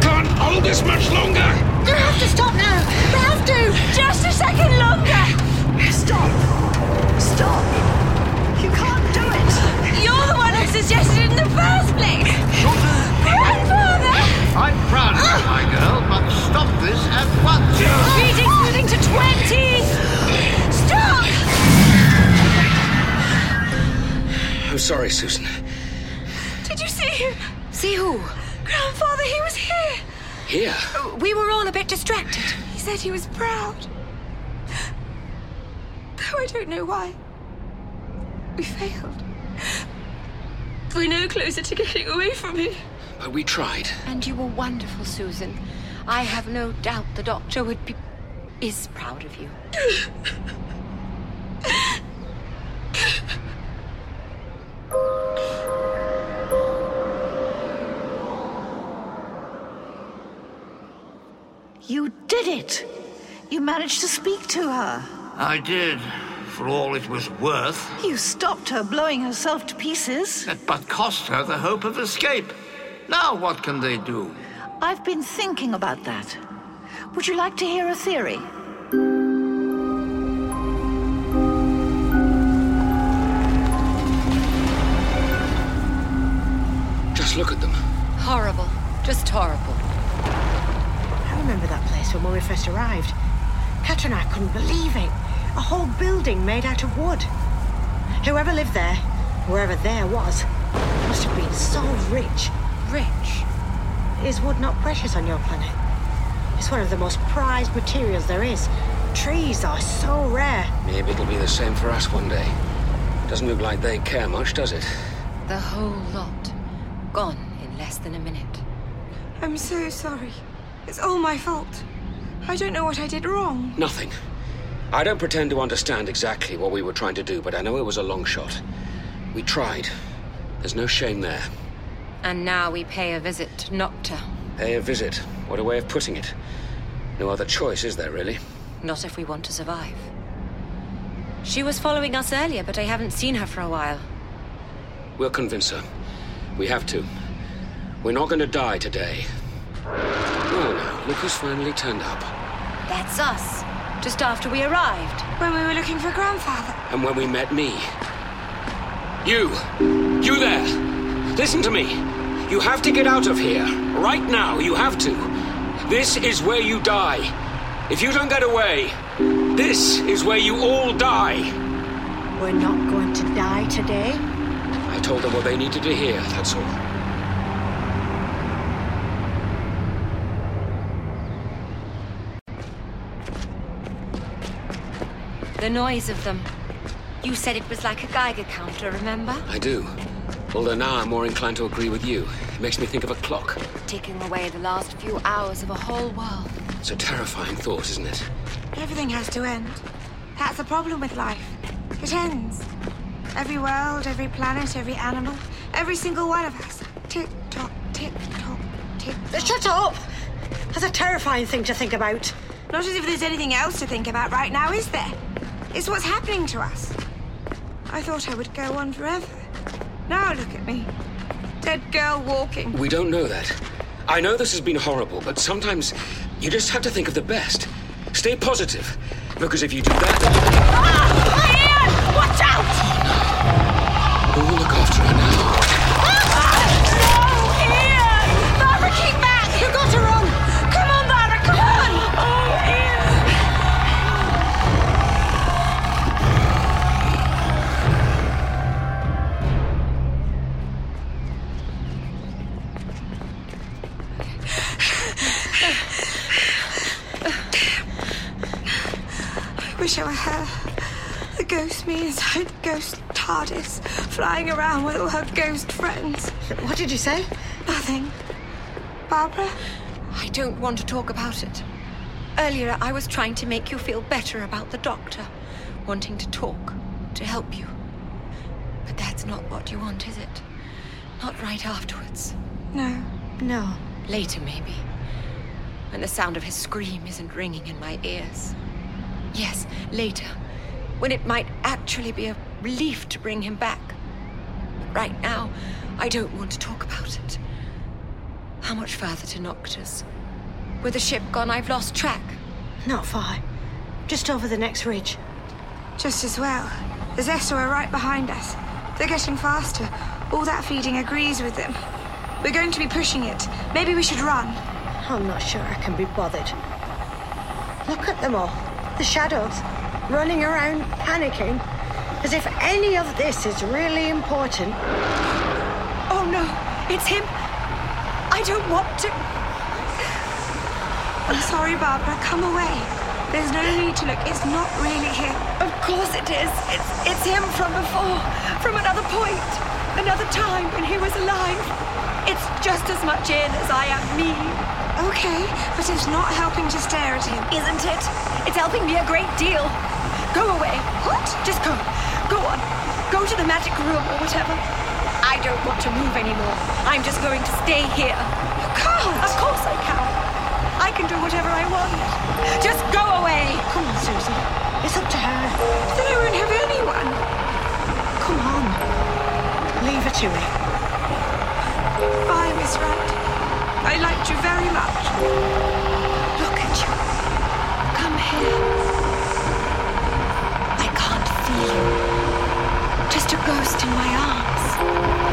can't hold this much longer. They have to stop now. They have to. Just a second longer. Stop! Stop! You can't do it! You're the one who suggested in the first place. Grandfather. I'm proud of you, my girl, but stop this at once. Reading moving to 20. Stop. I'm sorry, Susan. Did you see him? See who? Grandfather, he was here. Here. We were all a bit distracted. He said he was proud. Though I don't know why. We failed. We're no closer to getting away from him. But we tried. And you were wonderful, Susan. I have no doubt the doctor would be. is proud of you. You did it! You managed to speak to her. I did, for all it was worth. You stopped her blowing herself to pieces. That but cost her the hope of escape. Now what can they do? I've been thinking about that. Would you like to hear a theory? Just look at them. Horrible. Just horrible. I remember that place from when we first arrived. Kat and I couldn't believe it. A whole building made out of wood. Whoever lived there, wherever there was, must have been so rich. Rich. Is wood not precious on your planet? It's one of the most prized materials there is. Trees are so rare. Maybe it'll be the same for us one day. Doesn't look like they care much, does it? The whole lot. Gone in less than a minute. I'm so sorry. It's all my fault. I don't know what I did wrong. Nothing. I don't pretend to understand exactly what we were trying to do, but I know it was a long shot. We tried. There's no shame there. And now we pay a visit to Nocta. Pay a visit. What a way of putting it. No other choice, is there, really? Not if we want to survive. She was following us earlier, but I haven't seen her for a while. We'll convince her. We have to. We're not going to die today. Oh, now, look who's finally turned up. That's us. Just after we arrived. When we were looking for grandfather. And when we met me. You! You there! Listen to me! You have to get out of here. Right now, you have to. This is where you die. If you don't get away, this is where you all die. We're not going to die today. I told them what they needed to hear, that's all. The noise of them. You said it was like a Geiger counter, remember? I do. Although now I'm more inclined to agree with you. It makes me think of a clock. Ticking away the last few hours of a whole world. It's a terrifying thought, isn't it? Everything has to end. That's the problem with life. It ends. Every world, every planet, every animal, every single one of us. Tick tock, tick tock, tick. Shut up! That's a terrifying thing to think about. Not as if there's anything else to think about right now, is there? It's what's happening to us. I thought I would go on forever. Now look at me. Dead girl walking. We don't know that. I know this has been horrible, but sometimes you just have to think of the best. Stay positive. Because if you do that. Ah! Ian! Watch out! Who will look after her now? Wish I were her. The ghost me inside the *laughs* ghost TARDIS, flying around with all her ghost friends. What did you say? Nothing. Barbara? I don't want to talk about it. Earlier, I was trying to make you feel better about the doctor, wanting to talk, to help you. But that's not what you want, is it? Not right afterwards. No. No. Later, maybe. When the sound of his scream isn't ringing in my ears. Yes, later. When it might actually be a relief to bring him back. But right now, I don't want to talk about it. How much further to Nocta's? With the ship gone, I've lost track. Not far. Just over the next ridge. Just as well. The Zesto are right behind us. They're getting faster. All that feeding agrees with them. We're going to be pushing it. Maybe we should run. I'm not sure I can be bothered. Look at them all. The shadows. Running around, panicking. As if any of this is really important. Oh no, it's him. I don't want to. I'm sorry, Barbara. Come away. There's no need to look. It's not really him. Of course it is. It's it's him from before, from another point, another time when he was alive. It's just as much in as I am me. Okay, but it's not helping to stare at him. Isn't it? It's helping me a great deal. Go away. What? Just go. Go on. Go to the magic room or whatever. I don't want to move anymore. I'm just going to stay here. You can't. Of course I can. I can do whatever I want. Just go away. Come on, Susie. It's up to her. Then I won't have anyone. Come on. Leave her to me. Bye, Miss Wright. I liked you very much. Look at you. Come here. I can't feel you. Just a ghost in my arms.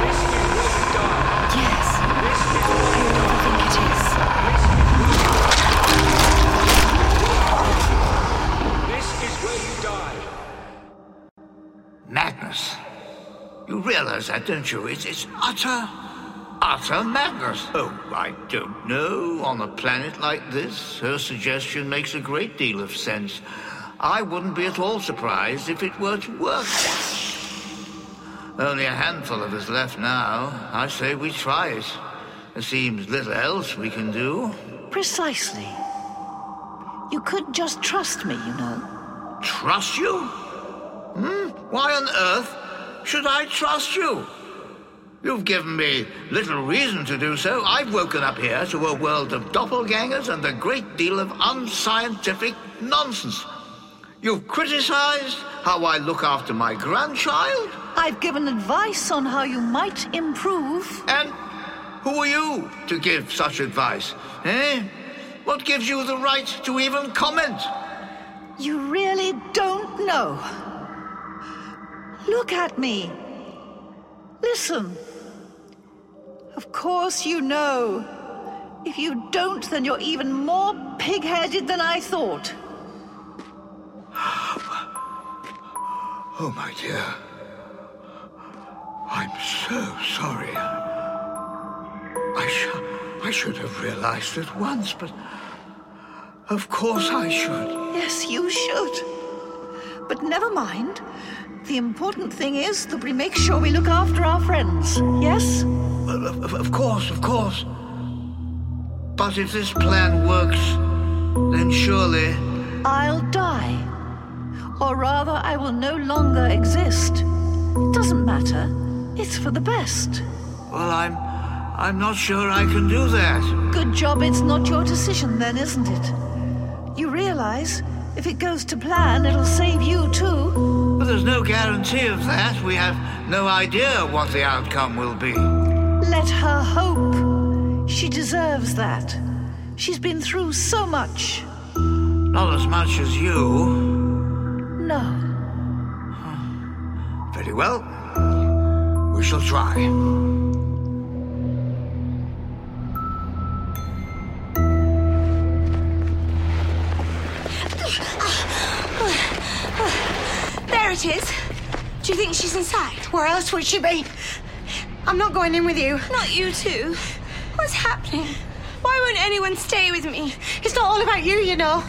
This is where you die. Yes. This is I really think it is. This is where you die. Madness. You realize that, don't you? It's, it's utter, utter madness. Oh, I don't know. On a planet like this, her suggestion makes a great deal of sense. I wouldn't be at all surprised if it were to work. Only a handful of us left now. I say we try it. There seems little else we can do. Precisely. You could just trust me, you know. Trust you? Hmm? Why on earth should I trust you? You've given me little reason to do so. I've woken up here to a world of doppelgangers and a great deal of unscientific nonsense. You've criticized how I look after my grandchild, I've given advice on how you might improve. and who are you to give such advice? Eh? What gives you the right to even comment? You really don't know. Look at me. Listen. Of course you know. If you don't, then you're even more pig headed than I thought. *sighs* Oh, my dear. I'm so sorry. I, sh- I should have realized at once, but of course I should. Yes, you should. But never mind. The important thing is that we make sure we look after our friends. Yes? Of, of- of course, of course. But if this plan works, then surely. I'll die. Or rather, I will no longer exist. It doesn't matter. It's for the best. Well, I'm. I'm not sure I can do that. Good job it's not your decision, then, isn't it? You realize if it goes to plan, it'll save you too. There's no guarantee of that. We have no idea what the outcome will be. Let her hope. She deserves that. She's been through so much. Not as much as you. No. Very well. We shall try. There it is. Do you think she's inside? Where else would she be? I'm not going in with you. Not you too. What's happening? Why won't anyone stay with me? It's not all about you, you know.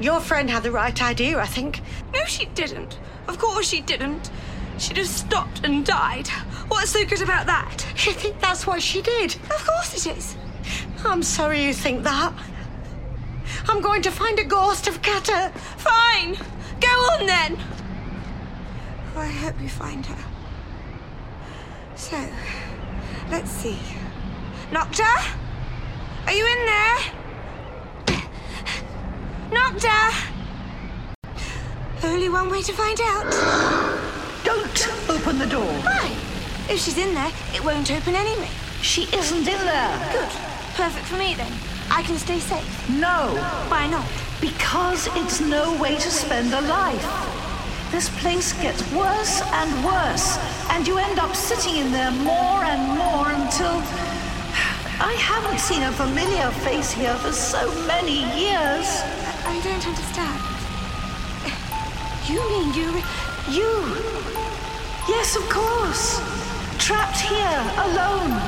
Your friend had the right idea, I think. No, she didn't. Of course she didn't. She'd have stopped and died. What's so good about that? You think that's what she did? Of course it is. I'm sorry you think that. I'm going to find a ghost of Kata. Fine. Go on then. I hope you find her. So, let's see. Nocta? Are you in there? Nocta? Only one way to find out. Don't open the door. Why? If she's in there, it won't open anyway. She isn't in there. Good. Perfect for me then. I can stay safe. No. Why not? Because it's no way to spend a life. This place gets worse and worse, and you end up sitting in there more and more until. I haven't seen a familiar face here for so many years. I don't understand. You mean you. You? Yes, of course. Trapped here, alone.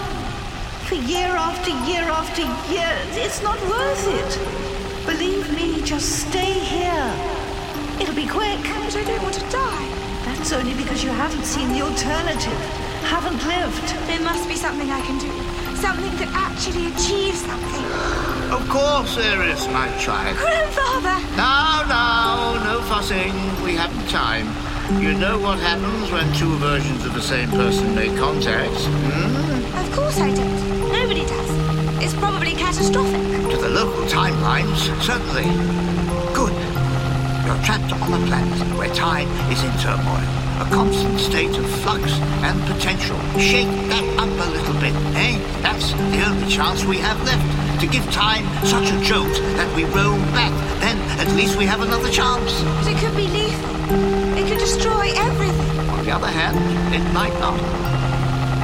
For year after year after year. It's not worth it. Believe me, just stay here. It'll be quick. But I don't want to die. That's only because you haven't seen the alternative. Haven't lived. There must be something I can do. Something that actually achieves something. Of course there is, my child. Grandfather! Now, now, no fussing. We haven't time. You know what happens when two versions of the same person make contact? Hmm? Of course I don't. Nobody does. It's probably catastrophic. To the local timelines, certainly. Good. You're trapped on a planet where time is in turmoil. A constant state of flux and potential. Shake that up a little bit, eh? That's the only chance we have left. To give time such a jolt that we roll back. Then at least we have another chance. But it could be lethal. It could destroy everything. On the other hand, it might not.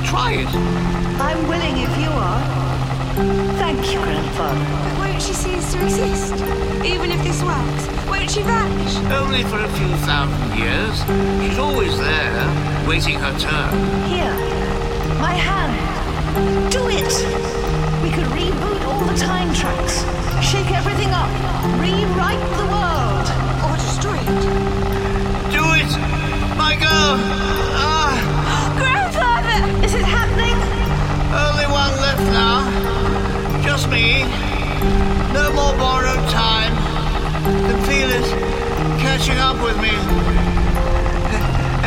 Try it. I'm willing if you are. Thank you, Grandfather. Won't she cease to exist? Even if this works, won't she vanish? Only for a few thousand years. She's always there, waiting her turn. Here, my hand. Do it! We could reboot all the time tracks, shake everything up, rewrite the world. Or destroy it. Do it! My girl! Ah! Grandfather! Is it happening? Only one left now. Just me. No more borrowed time. Can feel catching up with me.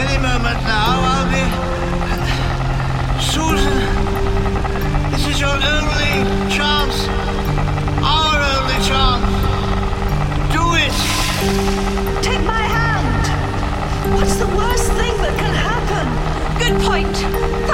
Any moment now, I'll be. Susan, this is your only chance. Our only chance. Do it! Take my hand. What's the worst thing that can happen? Good point.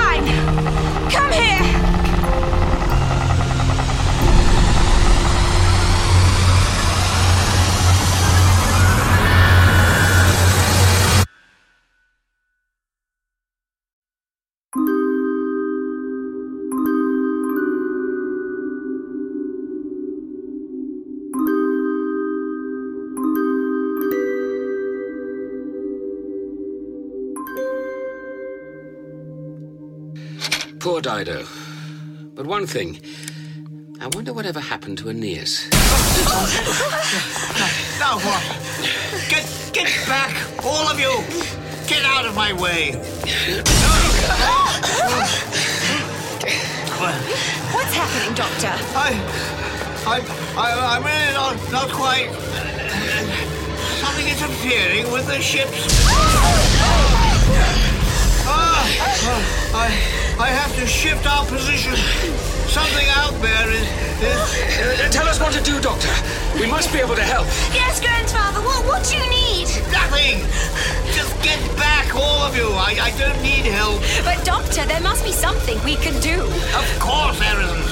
Dido. Uh, but one thing. I wonder whatever happened to Aeneas. *laughs* Now what? Get get back, all of you! Get out of my way! What's happening, Doctor? I, I, I, I'm really not, not quite. Something is interfering with the ships. Ah! I, I have to shift our position. Something out there is, is. Uh, tell us what to do, Doctor. We must be able to help. Yes, Grandfather. What, what do you need? Nothing. Just get back, all of you. I, I don't need help. But, Doctor, there must be something we can do. Of course there isn't.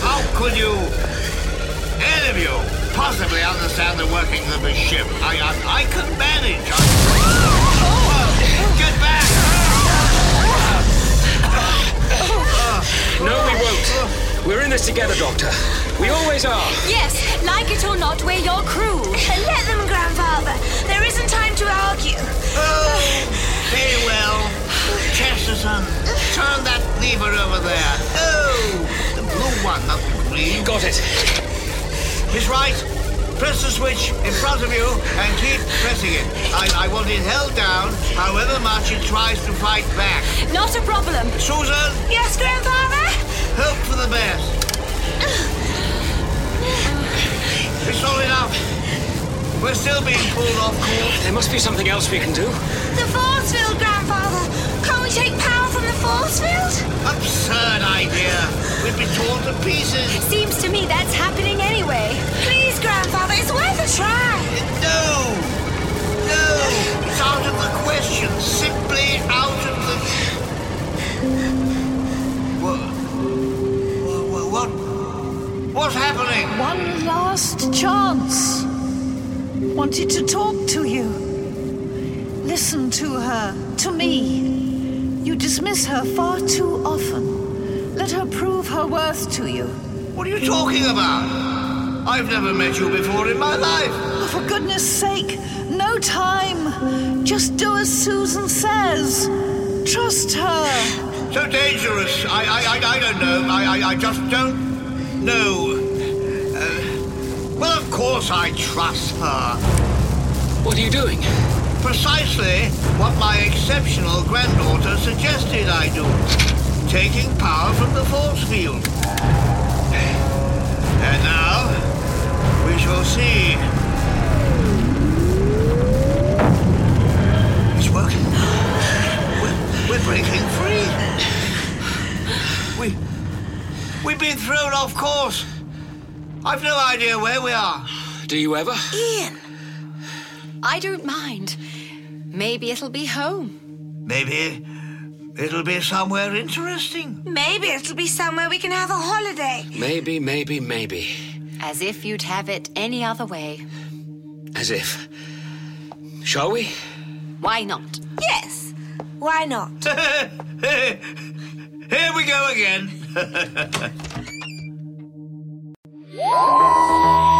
How could you, any of you, possibly understand the workings of a ship? I, I, I can manage. I... Get No, we won't. We're in this together, Doctor. We always are. Yes, like it or not, we're your crew. *laughs* Let them, Grandfather. There isn't time to argue. Oh, very well. Chesterton, um, turn that lever over there. Oh, the blue one, not the green. Got it. Miss Wright, Press the switch in front of you and keep pressing it. I, I want it held down, however much it tries to fight back. Not a problem. Susan, Yes, Grandfather? hope for the best. It's not enough. We're still being pulled off course. There must be something else we can do. The force field, Grandfather. Can't we take power from the force field? Absurd idea. We'd be torn to pieces. Seems to me that's happening anyway. Please, Grandfather, it's worth a try. No! No! It's out of the question. Simply out of the. What? What? what what's happening? One last chance. Wanted to talk to you. Listen to her, to me. You dismiss her far too often. Let her prove her worth to you. What are you talking about? I've never met you before in my life. Oh, for goodness sake, no time. Just do as Susan says. Trust her. So dangerous. I, I, I, I don't know. I, I, I just don't know. Uh, well, of course I trust her. What are you doing? Precisely what my exceptional granddaughter suggested I do. Taking power from the force field. Shall see. It's working. We're, we're breaking free. We, we've been thrown off course. I've no idea where we are. Do you ever? Ian. I don't mind. Maybe it'll be home. Maybe it'll be somewhere interesting. Maybe it'll be somewhere we can have a holiday. Maybe, maybe, maybe. As if you'd have it any other way. As if. Shall we? Why not? Yes. Why not? *laughs* Here we go again. *laughs*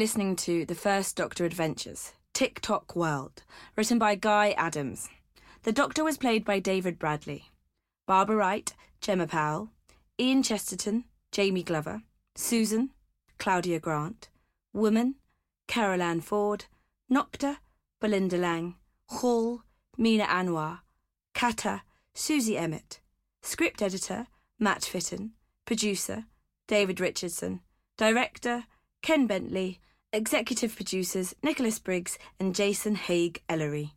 listening to The First Doctor Adventures, Tick-Tock World, written by Guy Adams. The Doctor was played by David Bradley. Barbara Wright, Jemma Powell, Ian Chesterton, Jamie Glover, Susan, Claudia Grant, Woman, Carole Ann Ford, Nocta, Belinda Lang, Hall, Mina Anwar, Kata, Susie Emmett, Script Editor, Matt Fitton, Producer, David Richardson, Director, Ken Bentley, Executive Producers, Nicholas Briggs and Jason Haigh-Ellery.